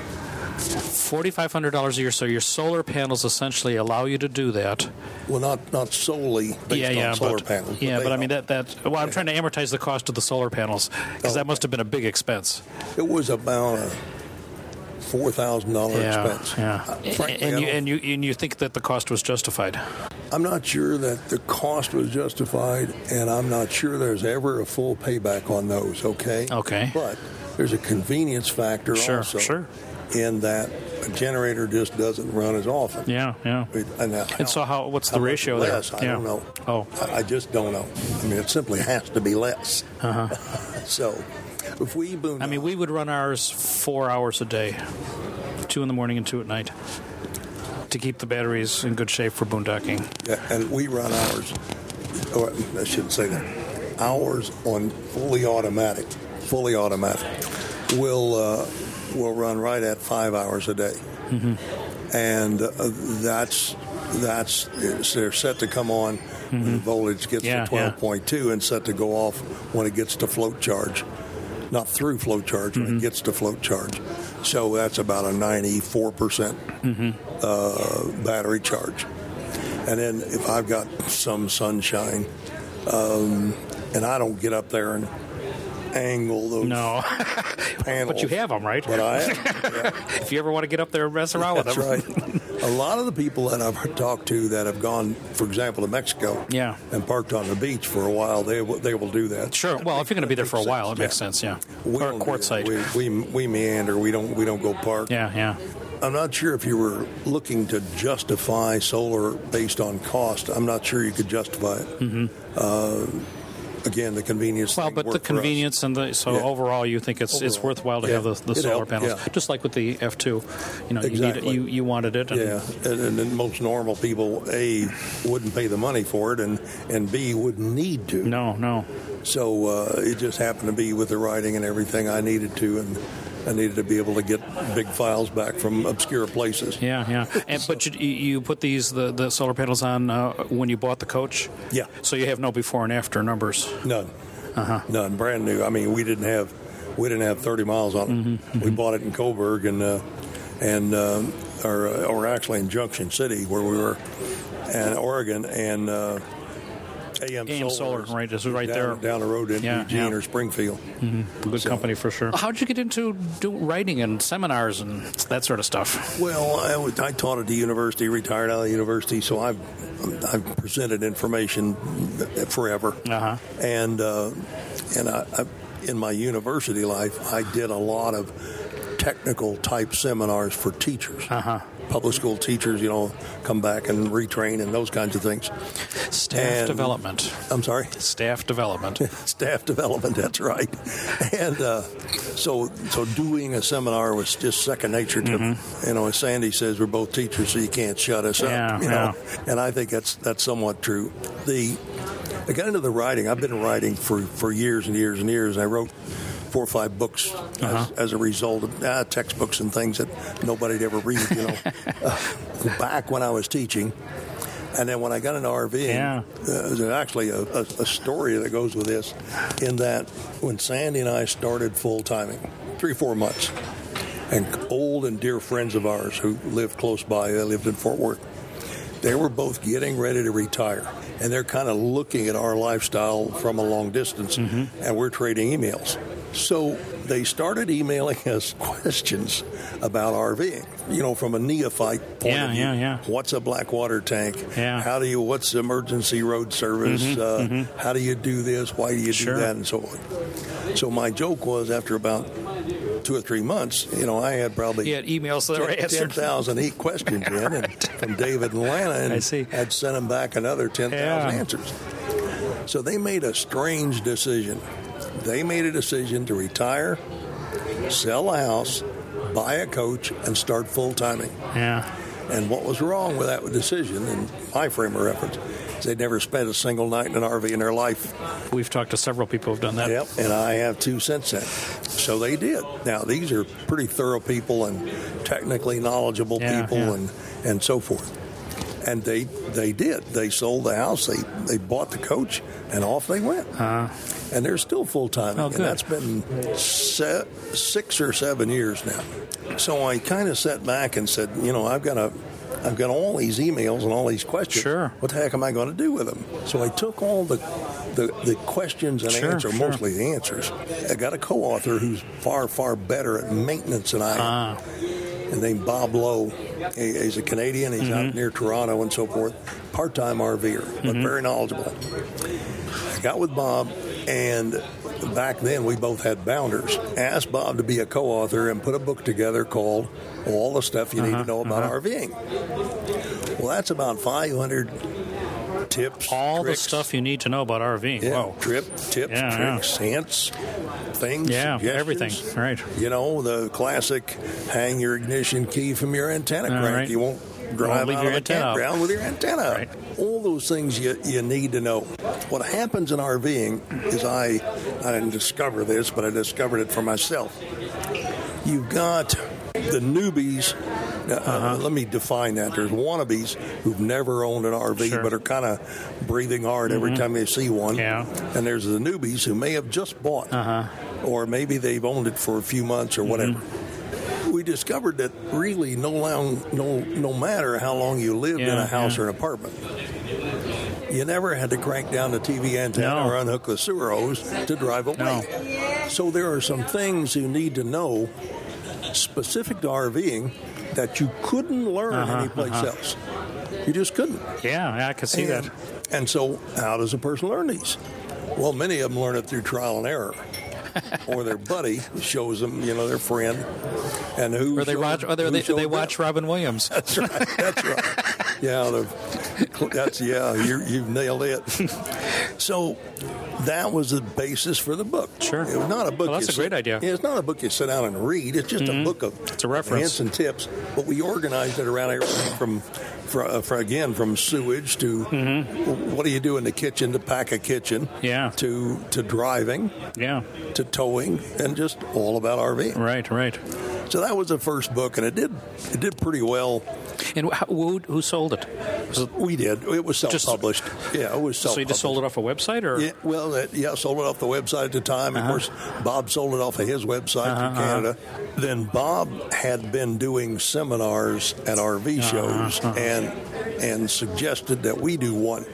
$4,500 a year. So your solar panels essentially allow you to do that. Well, not not solely based yeah, yeah, on solar but, panels. yeah, they but I mean that that. Well, I'm trying to amortize the cost of the solar panels because that Oh. must have been a big expense. it was about a four thousand dollar expense. yeah. Uh, frankly, and you and you and you think that the cost was justified? I'm not sure that the cost was justified, and I'm not sure there's ever a full payback on those. Okay. Okay. But there's a convenience factor Sure, also. sure. In that a generator just doesn't run as often. Yeah, yeah. And, uh, And so how? What's the much ratio less, there? I yeah. don't know. Oh, I, I just don't know. I mean, it simply has to be less. Uh-huh. so, if we Uh-huh. I mean, we would run ours four hours a day, two in the morning and two at night, to keep the batteries in good shape for boondocking. yeah, and we run ours. Or I shouldn't say that. Ours on fully automatic, fully automatic, will uh, will run right at five hours a day. Mm-hmm. and uh, that's that's they're set to come on when the voltage gets Yeah, to yeah. 12.2 and set to go off when it gets to float charge. Not through float charge, when Mm-hmm. it gets to float charge. So that's about a 94% Mm-hmm. uh, battery charge. And then if I've got some sunshine, um, and I don't get up there and angle those No, panels. but you have them, right? But I yeah. if you ever want to get up there and mess around with That's them. right. A lot of the people that I've talked to that have gone, for example, to Mexico, Yeah. and parked on the beach for a while, they will, they will do that. Sure. Well, if you're going to be there for a while, it makes yeah. sense. Yeah. We or don't do court that. site. We, we we meander. We don't we don't go park. Yeah. Yeah. I'm not sure if you were looking to justify solar based on cost. I'm not sure you could justify it. Mm-hmm. Uh, again, the convenience. Well, but the us. convenience and the so Yeah. overall, you think it's it's worthwhile to Yeah. have the, the solar helped, panels, yeah. just like with the F two. You know, Exactly. you, need, you you wanted it. And, Yeah, and, and most normal people a wouldn't pay the money for it, and and b wouldn't need to. No, no. So uh, it just happened to be with the writing and everything I needed to, and I needed to be able to get big files back from obscure places. Yeah, yeah. And, but you, you put these the, the solar panels on uh, when you bought the coach. Yeah. So you have no before and after numbers. None, Uh-huh. none, brand new. I mean, we didn't have we didn't have 30 miles on it. Mm-hmm, We bought it in Coburg and uh, and um, or uh, or actually in Junction City where we were, and Oregon and. Uh, AM, AM Solar, is right, this is right down, there. down the road in Yeah, Eugene yeah. or Springfield. Good company for sure. How'd you get into do writing and seminars and that sort of stuff? Well, I, was- I taught at the university, retired out of the university, so I've I've presented information forever. Uh-huh. And uh, and I, I, in my university life, I did a lot of technical type seminars for teachers. Uh-huh. Public school teachers, you know, come back and retrain and those kinds of things. Staff And- development. I'm sorry. Staff development. staff development. That's right. And uh, so, so doing a seminar was just second nature to me. You know, as Sandy says, we're both teachers, so you can't shut us Yeah, up. You know, and I think that's that's somewhat true. The I got into the writing. I've been writing for for years and years and years. And I wrote. Four or five books as, as a result of uh, textbooks and things that nobody'd ever read, you know. uh, back when I was teaching, and then when I got into RVing, Yeah. uh, there's actually a, a, a story that goes with this in that when Sandy and I started full timing, three, four months, and old and dear friends of ours who lived close by, they lived in Fort Worth, they were both getting ready to retire. And they're kind of looking at our lifestyle from a long distance, and we're trading emails. So they started emailing us questions about RVing, you know, from a neophyte point Yeah, of view. yeah, yeah. What's a black water tank? Yeah. Mm-hmm, How do you? What's emergency road service? uh, How do you do this? Why do you Sure. do that? And so on. So my joke was after about two or three months, you know, I had probably You had emails that were ten answered. thousand eight questions in, and from David and Lana, and I see. had sent them back another ten thousand Yeah. answers. So they made a strange decision. They made a decision to retire, sell a house, buy a coach, and start full timing. Yeah. And what was wrong with that decision, in my frame of reference, is they'd never spent a single night in an RV in their life. We've talked to several people who've done that. Yep, and I have two since then. So they did. Now these are pretty thorough people and technically knowledgeable Yeah, people yeah. and and so forth. And they they did. They sold the house. They they bought the coach, and off they went. Uh, And they're still full time. Oh, and good. that's been se- six or seven years now. So I kind of sat back and said, you know, I've got a. I've got all these emails and all these questions. Sure. What the heck am I going to do with them? So I took all the the, the questions and Sure, answer, sure. mostly the answers. I got a co-author who's far far better at maintenance than I am. Ah. His name Bob Lowe. He- He's a Canadian. He's Mm-hmm. out near Toronto and so forth. Part-time RVer, but Mm-hmm. very knowledgeable. I got with Bob, and back then we both had bounders. Asked Bob to be a co-author and put a book together called "All the Stuff You Need Uh-huh, to Know About RVing." Well, that's about 500 tips. all tricks. the stuff you need to know about RVing. Yeah, Whoa. trip, tips, Yeah, tricks, hints, things, Yeah, everything. Right. You know, the classic hang your ignition key from your antenna All crank. right. You won't drive out your of out. campground with your antenna. Right. All those things you, you need to know. What happens in RVing is I, I didn't discover this, but I discovered it for myself. You've got The newbies, uh, Uh-huh. let me define that. There's wannabes who've never owned an RV Sure. Mm-hmm. but are kind of breathing hard every time they see one. Yeah. And there's the newbies who may have just bought, Uh-huh. or maybe they've owned it for a few months or whatever. Mm-hmm. We discovered that really no long, no no matter how long you lived in a house yeah. or an apartment, you never had to crank down the TV antenna No. or unhook the sewer hose to drive away. So there are some things you need to know specific to RVing that you couldn't learn Uh-huh, anyplace else. You just couldn't. Yeah, yeah, I can see and, that. and so, how does a person learn these? Well, many of them learn it through trial and error. or their buddy shows them, you know, their friend, and who Or they watch, or they, they, showed they them. watch Robin Williams. That's right. That's right. Yeah, that's yeah. You, you've nailed it. So that was the basis for the book. Sure. It was not a book. Well, that's a great sit- idea. Yeah, it's not a book you sit down and read. It's just a book of It's a reference. hints and tips. But we organized it around everything from, from, uh, from again from sewage to what do you do in the kitchen to pack a kitchen. Yeah. To to driving Yeah, to towing and just all about RV. right, right. So that was the first book, and it did it did pretty well. And how, who, who sold it? Was it? We did. It was self-published. yeah, it was self-published. So you just sold it off a website, or Yeah, well, that, yeah, sold it off the website at the time. Uh-huh. Of course, Bob sold it off of his website to Canada. Then Bob had been doing seminars at RV Uh-huh, shows and and suggested that we do one,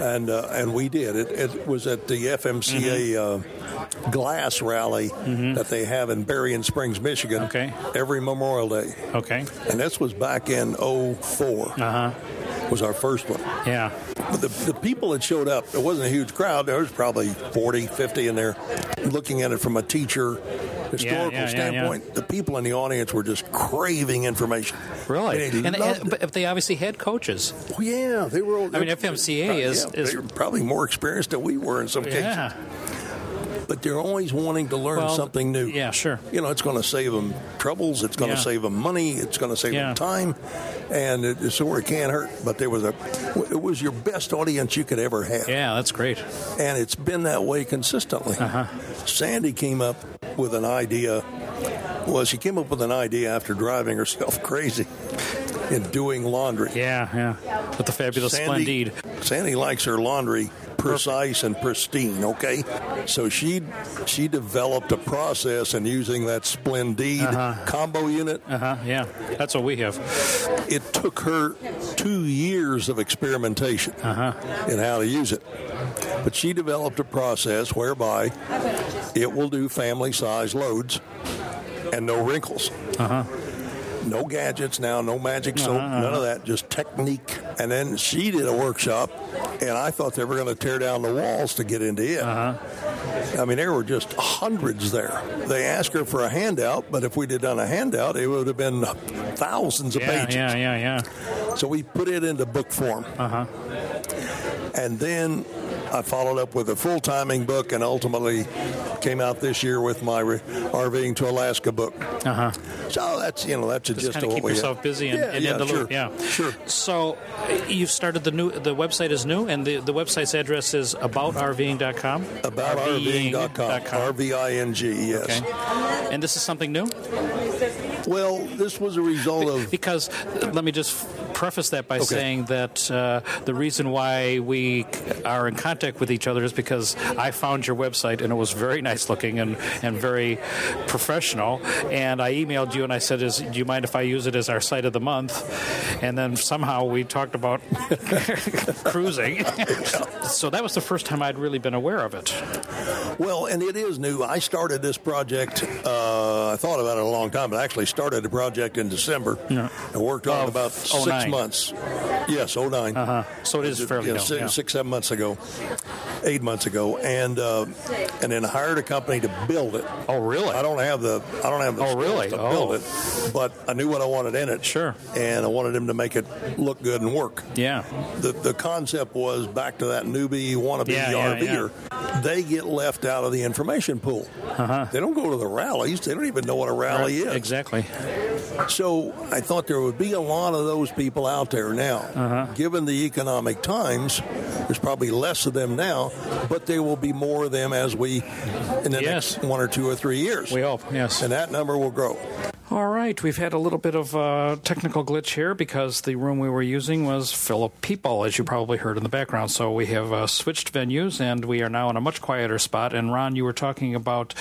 and uh, and we did. It, it was at the FMCA. Mm-hmm. Uh, Glass rally that they have in Berrien Springs, Michigan, Okay. every Memorial Day, Okay. and this was back in 04 Uh huh. was our first one. Yeah. But the, the people that showed up, it wasn't a huge crowd. There was probably 40, 50 in there looking at it from a teacher historical yeah, yeah, standpoint. The people in the audience were just craving information. really? And they And, and, but they obviously had coaches. Oh, yeah, they were. All, I mean, FMCA is- yeah, is- were probably more experienced than we were in some cases. Yeah. But they're always wanting to learn Well, something new. yeah, sure. You know, it's going to save them troubles. It's going to Yeah. save them money. It's going to save Yeah. them time, and it, it sort of can't hurt. But there was a, it was your best audience you could ever have. Yeah, that's great. and it's been that way consistently. Uh-huh. Sandy came up with an idea. Well, she came up with an idea after driving herself crazy in doing laundry. Yeah, yeah. With the fabulous Sandy, Splendide. Sandy likes her laundry precise and pristine. Okay, so she she developed a process and using that Splendide uh-huh. combo unit. Uh huh. Yeah. That's what we have. It took her two years of experimentation uh-huh. in how to use it. But she developed a process whereby it will do family size loads and no wrinkles. Uh-huh. No gadgets now, no magic soap, none of that, just technique. And then she did a workshop, and I thought they were going to tear down the walls to get into it. I mean, there were just hundreds there. They asked her for a handout, but if we'd have done a handout, it would have been thousands of Yeah, pages. yeah, yeah, yeah. So we put it into book form. Uh-huh. And then I followed up with a full timing book and ultimately came out this year with my re- RVing to Alaska book. Uh huh. So that's, you know, that's a Just kind of keep yourself have. busy and, yeah, and yeah, in the sure, loop. Yeah. Sure. So you've started the new. The website is new, and the, the website's address is aboutrving.com. AboutRVing.com. R-V-I-N-G, yes. Okay. And this is something new Well, this was a result of because let me just preface that by saying that uh, the reason why we are in contact with each other is because I found your website and it was very nice looking and, and very professional. And I emailed you and I said, "Is do you mind if I use it as our site of the month?" And then somehow we talked about cruising. so that was the first time I'd really been aware of it. Well, and it is new. I started this project. Uh, I thought about it a long time, but I actually started the project in December. Yeah. I worked on it about six 09. months. Yes, 09. Uh-huh. So it is fairly yeah, six, yeah. six, seven months ago, eight months ago, and uh, and then hired a company to build it. Oh, really? I don't have the I don't have the Oh, really? to Oh. build it, but I knew what I wanted in it. Sure. and I wanted him to make it look good and work. Yeah. The the concept was back to that newbie wannabe Yeah, yeah, RVer. They get left out of the information pool. Uh-huh. They don't go to the rallies. They don't even know what a rally is. Exactly. So I thought there would be a lot of those people out there now. Uh-huh. Given the economic times, there's probably less of them now, but there will be more of them as we in the Yes. next one or two or three years. We hope. Yes. and that number will grow. All right, we've had a little bit of a technical glitch here because the room we were using was full of people, as you probably heard in the background. So we have uh, switched venues, and we are now in a much quieter spot. And Ron, you were talking about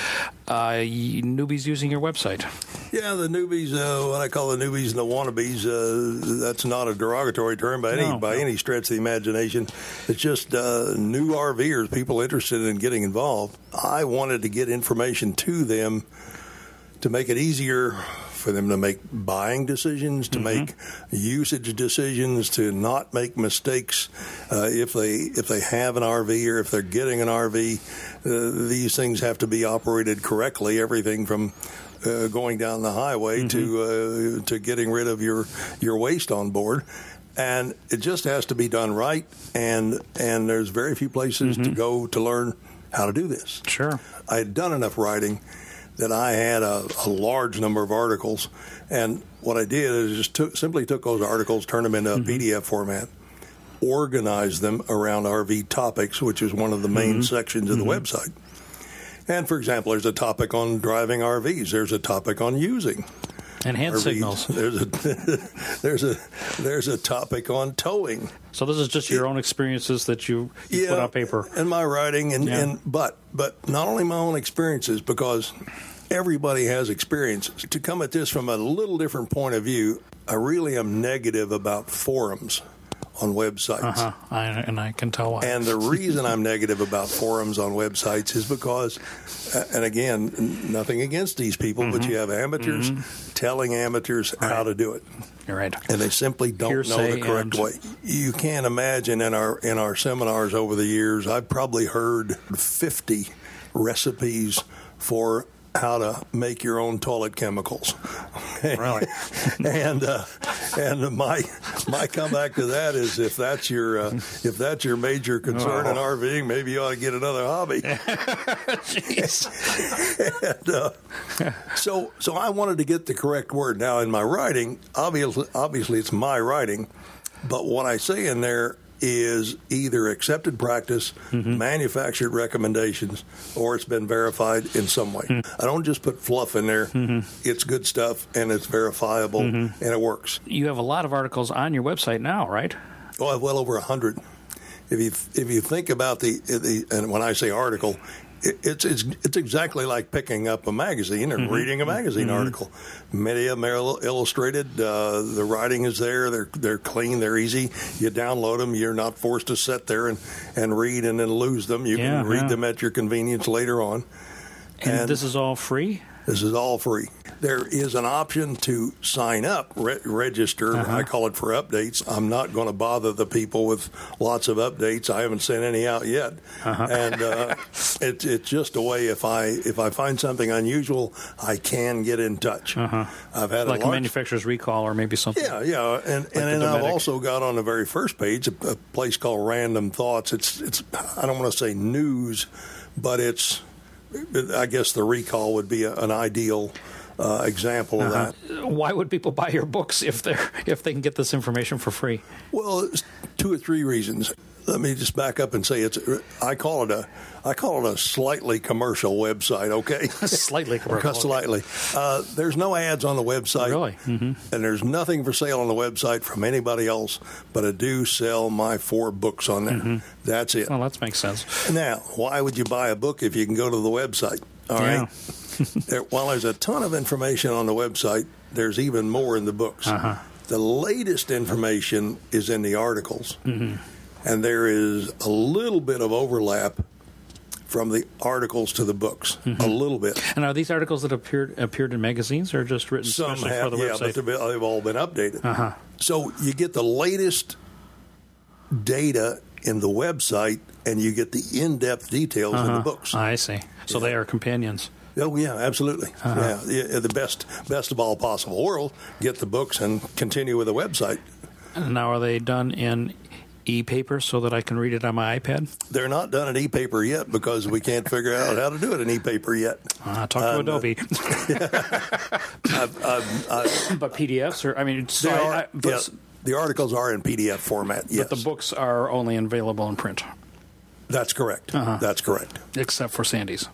uh, newbies using your website. Yeah, the newbies, uh, what I call the newbies and the wannabes, uh, that's not a derogatory term by any No, by any stretch of the imagination. It's just uh, new RVers, people interested in getting involved. I wanted to get information to them to make it easier for them to make buying decisions, to make usage decisions, to not make mistakes uh, if they if they have an RV or if they're getting an RV. Uh, these things have to be operated correctly. Everything from uh, going down the highway to mm-hmm. uh, to getting rid of your your waste on board. And it just has to be done right, and and there's very few places to mm-hmm. go to learn how to do this. Sure. I had done enough writing that I had a, a large number of articles, and what I did is just took, simply took those articles, turned them into a mm-hmm. PDF format, organized them around RV topics, which is one of the main sections of the website. And for example, there's a topic on driving RVs. There's a topic on using And hand RVs. signals. There's a there's a there's a topic on towing. So this is just your own experiences that you, you put on paper. and my writing and, Yeah. and but but not only my own experiences because everybody has experiences to come at this from a little different point of view i really am negative about forums on websites Uh-huh. I, and I can tell why. and the reason I'm negative about forums on websites is because, uh, and again, nothing against these people, but Mm-hmm. you have amateurs telling amateurs how to do it You're right. and they simply don't know the correct way. You can't imagine in our in our seminars over the years, I've probably heard 50 recipes for how to make your own toilet chemicals. Really? and uh, and my my comeback to that is if that's your uh, if that's your major concern in Oh. RVing, maybe you ought to get another hobby. Jeez. and, uh, so so I wanted to get the correct word. Now in my writing, obviously obviously it's my writing, but what I say in there is either accepted practice, mm-hmm. manufactured recommendations, or it's been verified in some way. Mm-hmm. I don't just put fluff in there. Mm-hmm. It's good stuff and it's verifiable and it works. You have a lot of articles on your website now, right? Oh, I have well over a hundred. If you if you think about the, the and when I say article, it's it's it's exactly like picking up a magazine and reading a magazine article. Many of them are illustrated. Uh, the writing is there. They're they're clean. They're easy. You download them. You're not forced to sit there and, and read and then lose them. You Yeah, can read yeah. them at your convenience later on. And, And- this is all free? This is all free. There is an option to sign up, re- register. Uh-huh. I call it for updates. I'm not going to bother the people with lots of updates. I haven't sent any out yet, uh-huh. and uh, it's it's just a way. If I if I find something unusual, I can get in touch. Uh-huh. I've had Like a a large manufacturer's recall or maybe something? yeah, yeah, and and the then I've also got on the very first page a, a place called Random Thoughts. It's it's I don't want to say news, but it's I guess the recall would be an ideal uh, example of that. Why would people buy your books if they if they can get this information for free? Well, two or three reasons. Let me just back up and say it's. I call it a. I call it a slightly commercial website. Okay, Slightly commercial. Slightly. Uh, there's no ads on the website. Really? Mm-hmm. And there's nothing for sale on the website from anybody else. But I do sell my four books on there. Mm-hmm. That's it. Well, that makes sense. Now, why would you buy a book if you can go to the website? All right. Yeah. there, while there's a ton of information on the website, there's even more in the books. Uh-huh. The latest information is in the articles, Mm-hmm. and there is a little bit of overlap from the articles to the books. Mm-hmm. A little bit. And are these articles that appeared appeared in magazines or just written Some have, for the yeah, website? but they've, all been updated. Uh-huh. So you get the latest data in the website, and you get the in-depth details in the Uh-huh. books. I see. So they are companions. Oh yeah, absolutely. Uh-huh. Yeah, yeah, the best best of all possible world. Get the books and continue with the website. And now are they done in e-paper so that I can read it on my iPad? They're not done in e-paper yet because we can't figure out how to do it in e-paper yet. Uh, talk to Um, Adobe. I've, I've, I've, but PDFs are. I mean, so they I- are- I- but, yeah, the articles are in PDF format. Yes, but the books are only available in print, That's correct. Uh-huh. That's correct. except for Sandy's.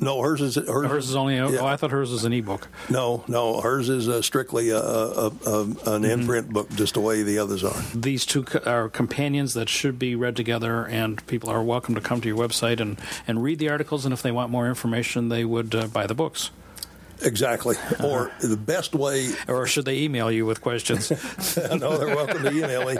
No, hers is hers, Hers is only. A, yeah. Oh, I thought hers was an ebook. no, no. Hers is uh, strictly a, a, a, a, Mm-hmm. an imprint book, just the way the others are. These two co- are companions that should be read together, and people are welcome to come to your website and, and read the articles. And if they want more information, they would uh, buy the books. Exactly. Uh-huh. Or the best way Or should they email you with questions? no, they're welcome to email me.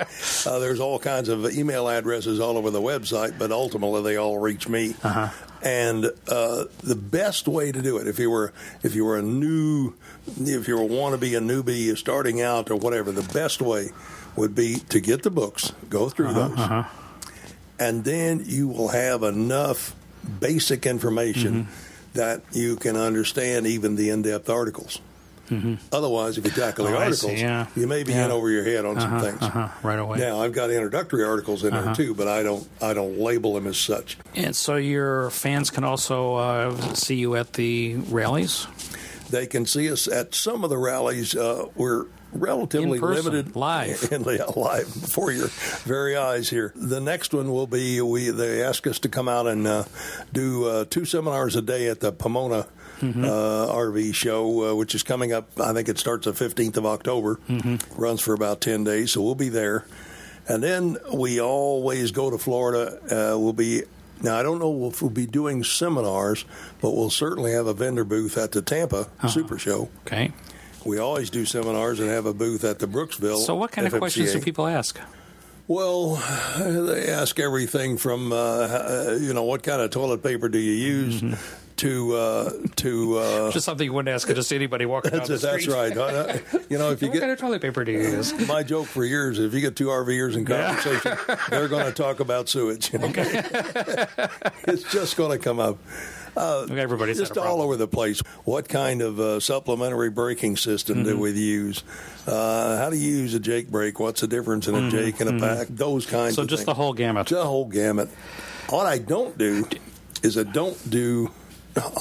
Uh, there's all kinds of email addresses all over the website, but ultimately they all reach me. Uh-huh. And uh, the best way to do it, if you were if you were a new, if you were want to be a newbie starting out or whatever, the best way would be to get the books, go through Uh-huh, those, and then you will have enough basic information that you can understand even the in-depth articles. Otherwise, if you tackle the Oh, see, articles, yeah. you may be Yeah. in over your head on some things. uh-huh, right away. Uh-huh. Now, I've got introductory articles in there too, but I don't I don't label them as such. And so your fans can also uh, see you at the rallies. They can see us at some of the rallies. Uh, we're relatively person, limited live. in live before your very eyes here. The next one will be we. They ask us to come out and uh, do uh, two seminars a day at the Pomona. Mm-hmm. Uh, RV show, uh, which is coming up. I think it starts the 15th of October, Mm-hmm. runs for about 10 days, so we'll be there. And then we always go to Florida. Uh, we'll be now. I don't know if we'll be doing seminars, but we'll certainly have a vendor booth at the Tampa Uh-huh. Super Show. Okay. We always do seminars and have a booth at the Brooksville. So what kind of questions do people ask? Well, they ask everything from uh, uh, you know what kind of toilet paper do you use Mm-hmm. to uh, to. Uh, Just something you wouldn't ask just anybody walking down that's, the that's street. right. Uh, You know, if you what get kind of toilet paper do you use? my joke for years, if you get two RVers in conversation, they're going to talk about sewage. Okay, it's just going to come up. Okay, everybody's just all over the place. What kind of uh, supplementary braking system do we use? Uh, how do you use a Jake brake? What's the difference in a Jake and a pack? Those kinds. Of So of just things. the whole gamut. the whole gamut. What I don't do is I don't do.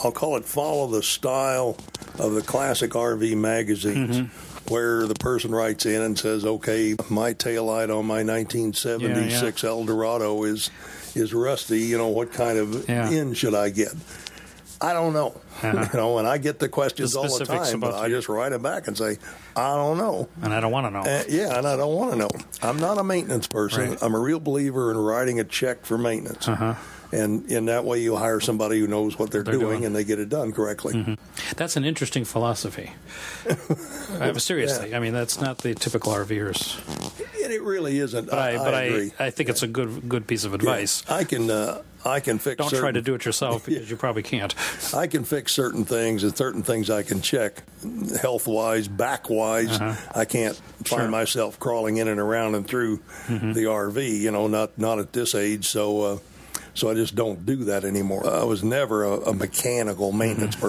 I'll call it follow the style of the classic RV magazines. Mm-hmm. Where the person writes in and says, "Okay, my taillight on my 1976 Eldorado is is rusty. You know what kind of Yeah. Uh-huh. should I get?" I don't know. You know, and I get the questions The all the time, but I just write it back and say, "I don't know." And I don't want to know. Uh, yeah, and I don't want to know. I'm not a maintenance person. Right. I'm a real believer in writing a check for maintenance. Uh-huh. And in that way, you hire somebody who knows what they're, They're doing, doing. Mm-hmm. and they get it done correctly. That's an interesting philosophy. uh, seriously, I mean that's not the typical RVers. And it really isn't. But I, but I, agree. I, think it's a good good piece of advice. I can uh, I can fix. Don't certain, try to do it yourself because you probably can't. I can fix certain things, and certain things I can check, health wise, back wise. I can't find Uh-huh. Sure. Mm-hmm. myself crawling in and around and through the RV. You know, not not at this age. So. Uh, so I just don't do that anymore. I was never a, a mechanical maintenance Mm-hmm.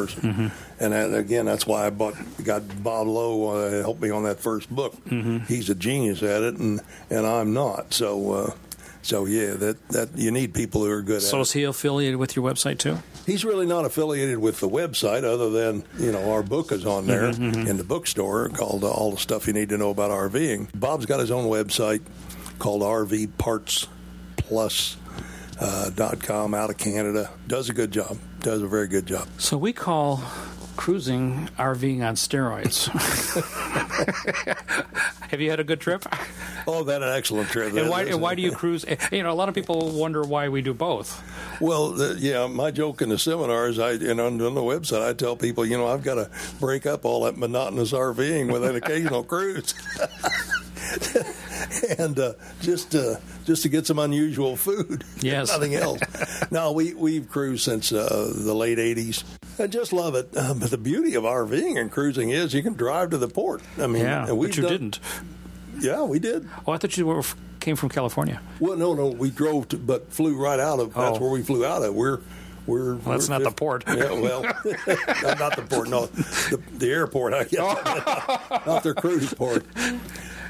person, and that, again, that's why I bought, got Bob Lowe uh, to help me on that first book. Mm-hmm. He's a genius at it, and and I'm not. So, uh, so yeah, that that you need people who are good at So is he affiliated with your website too? He's really not affiliated with the website, other than you know our book is on there Mm-hmm, in the bookstore called uh, "All the Stuff You Need to Know About RVing." Bob's got his own website called RV Parts Plus. Uh, dot com out of Canada does a good job. Does a very good job. So we call cruising RVing on steroids. Have you had a good trip? Oh, that an excellent trip. And why, and why do you cruise? You know, a lot of people wonder why we do both. Well, the, yeah, my joke in the seminars, I and on, on the website, I tell people, you know, I've got to break up all that monotonous RVing with an occasional cruise, and uh, just uh, just to get some unusual food. Yes. nothing else. no, we we've cruised since uh, the late '80s. I just love it. Uh, but the beauty of RVing and cruising is you can drive to the port. I mean, Yeah, but you done- didn't. Yeah, we did. Oh, I thought you were, came from California. Well, no, no, we drove to, but flew right out of. That's Oh. where we flew out of. We're, we're. Well, that's we're not the port. Yeah, well, not the port. No, the, the airport. I guess not their cruise port.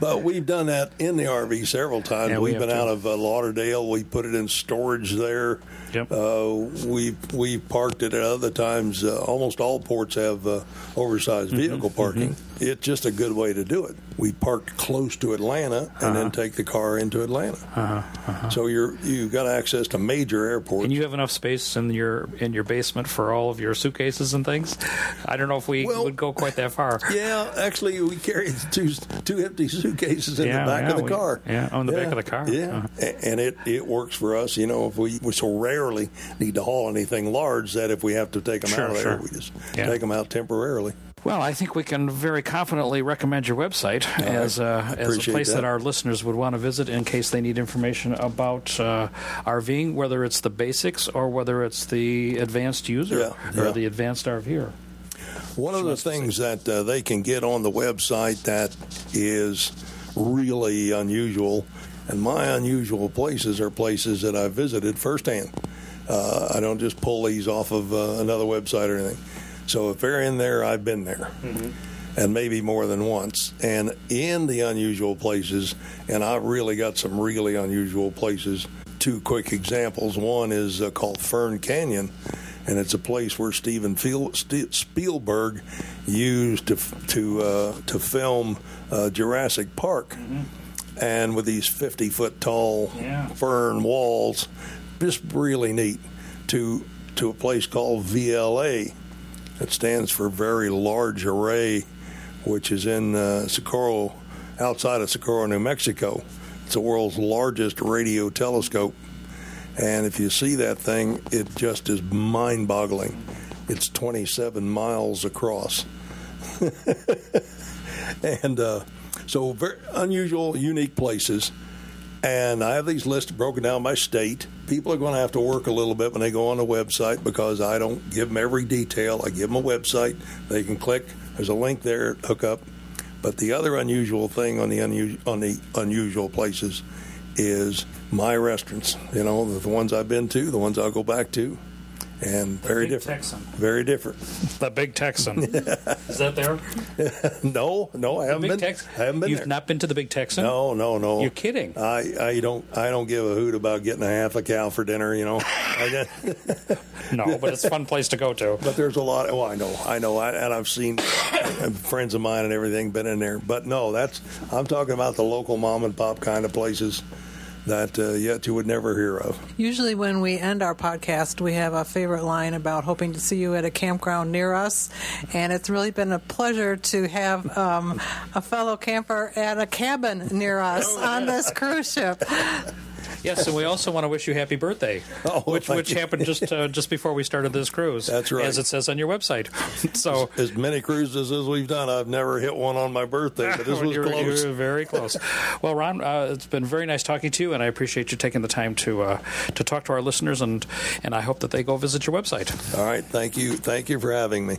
But we've done that in the RV several times. Yeah, we we've have been too. out of uh, Lauderdale. We put it in storage there. Yep. Uh, we we parked it at other times. Uh, almost all ports have uh, oversized Mm-hmm. vehicle parking. it's just a good way to do it. We parked close to Atlanta and then take the car into Atlanta. So you're you've got access to major airports. And you have enough space in your in your basement for all of your suitcases and things. I don't know if we Well- would go quite that far. yeah, actually, we carried two two empty suitcases in Yeah, the back yeah, of the we- car. yeah, on the back of the car. Yeah, Uh-huh. And it it works for us. You know, if we we so rarely need to haul anything large that if we have to take them Sure, out of there, sure. we just Yeah. take them out temporarily. Well, I think we can very confidently recommend your website as a, as a place that. that. our listeners would want to visit in case they need information about uh, RVing, whether it's the basics or whether it's the advanced user Yeah, or yeah. the advanced RVer. One of the things that uh, they can get on the website that is really unusual, and my unusual places are places that I've visited firsthand. Uh, I don't just pull these off of uh, another website or anything. So if they're in there, I've been there. And maybe more than once. And in the unusual places, and I've really got some really unusual places. Two quick examples. One is uh, called Fern Canyon, and it's a place where Steven Spielberg used to f- to uh, to film uh, Jurassic Park, and with these fifty foot tall Yeah. fern walls, just really neat. To to a place called VLA, that stands for Very Large Array, which is in uh, Socorro, outside of Socorro, New Mexico. It's the world's largest radio telescope. And if you see that thing, it just is mind boggling. It's 27 miles across. and uh, so, very unusual, unique places. And I have these lists broken down by state. People are going to have to work a little bit when they go on the website because I don't give them every detail. I give them a website. They can click. There's a link there, hook up. But the other unusual thing on the unu- on the unusual places is my restaurants. You know, the ones I've been to, the ones I'll go back to, and very Big different. Texan. Very different. The Big Texan. Is that there? no, no, I haven't Big been. Tex- I haven't been You've there. not been to the Big Texan? No, no, no. You're kidding. I, I don't I don't give a hoot about getting a half a cow for dinner. You know. I, No, but it's a fun place to go to. but there's a lot. Oh, I know, I know, I, and I've seen friends of mine and everything been in there. But no, that's I'm talking about the local mom and pop kind of places that uh, yet you would never hear of. Usually, when we end our podcast, we have a favorite line about hoping to see you at a campground near us. And it's really been a pleasure to have um, a fellow camper at a cabin near us on this cruise ship. Yes, and we also want to wish you happy birthday, Oh, which which you. happened just uh, just before we started this cruise. That's right. as it says on your website. So As many cruises as we've done, I've never hit one on my birthday, but this was you're, close. you're very close. well, Ron, uh, it's been very nice talking to you, and I appreciate you taking the time to uh, to talk to our listeners, and and I hope that they go visit your website. All right, thank you, thank you for having me.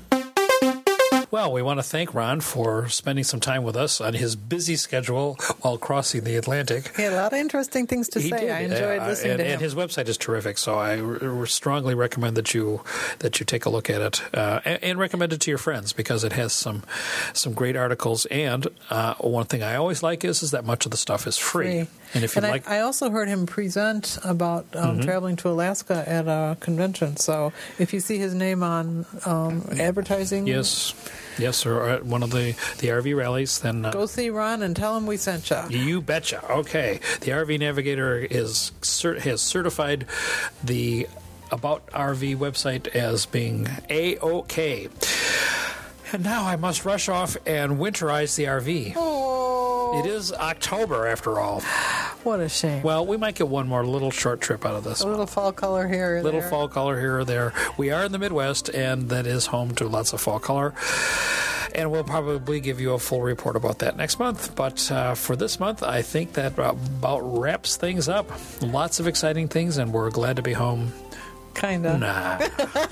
Well, we want to thank Ron for spending some time with us on his busy schedule while crossing the Atlantic. He had a lot of interesting things to He say. did. I enjoyed Uh, listening and, to him. and his website is terrific. So I r- strongly recommend that you that you take a look at it uh, and, and recommend it to your friends because it has some some great articles. And uh, one thing I always like is is that much of the stuff is free. Free. And if you like, Mm-hmm. I, also heard him present about um, traveling to Alaska at a convention. So if you see his name on um, advertising, yes, yes, or at one of the the RV rallies, then uh, go see Ron and tell him we sent you. You betcha. Okay, the RV Navigator is cert- has certified the About RV website as being a okay. And now I must rush off and winterize the RV. Oh, It is October after all. What a shame. Well, we might get one more little short trip out of this. a little fall color here. or Little there. fall color here or there. We are in the Midwest, and that is home to lots of fall color. And we'll probably give you a full report about that next month. But uh, for this month, I think that about wraps things up. Lots of exciting things, and we're glad to be home. Kinda. Nah,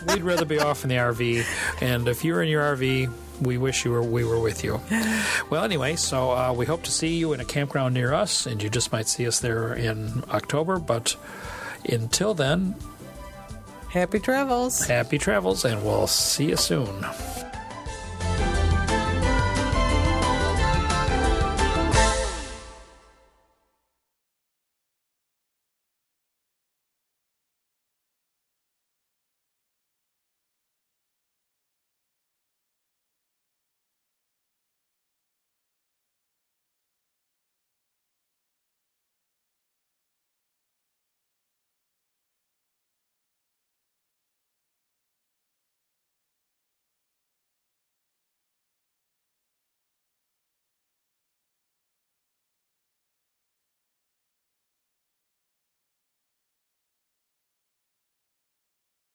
we'd rather be off in the RV. And if you're in your RV, we wish you were we were with you. Well, anyway, so uh, we hope to see you in a campground near us, and you just might see us there in October. But until then, Happy travels. happy travels, and we'll see you soon.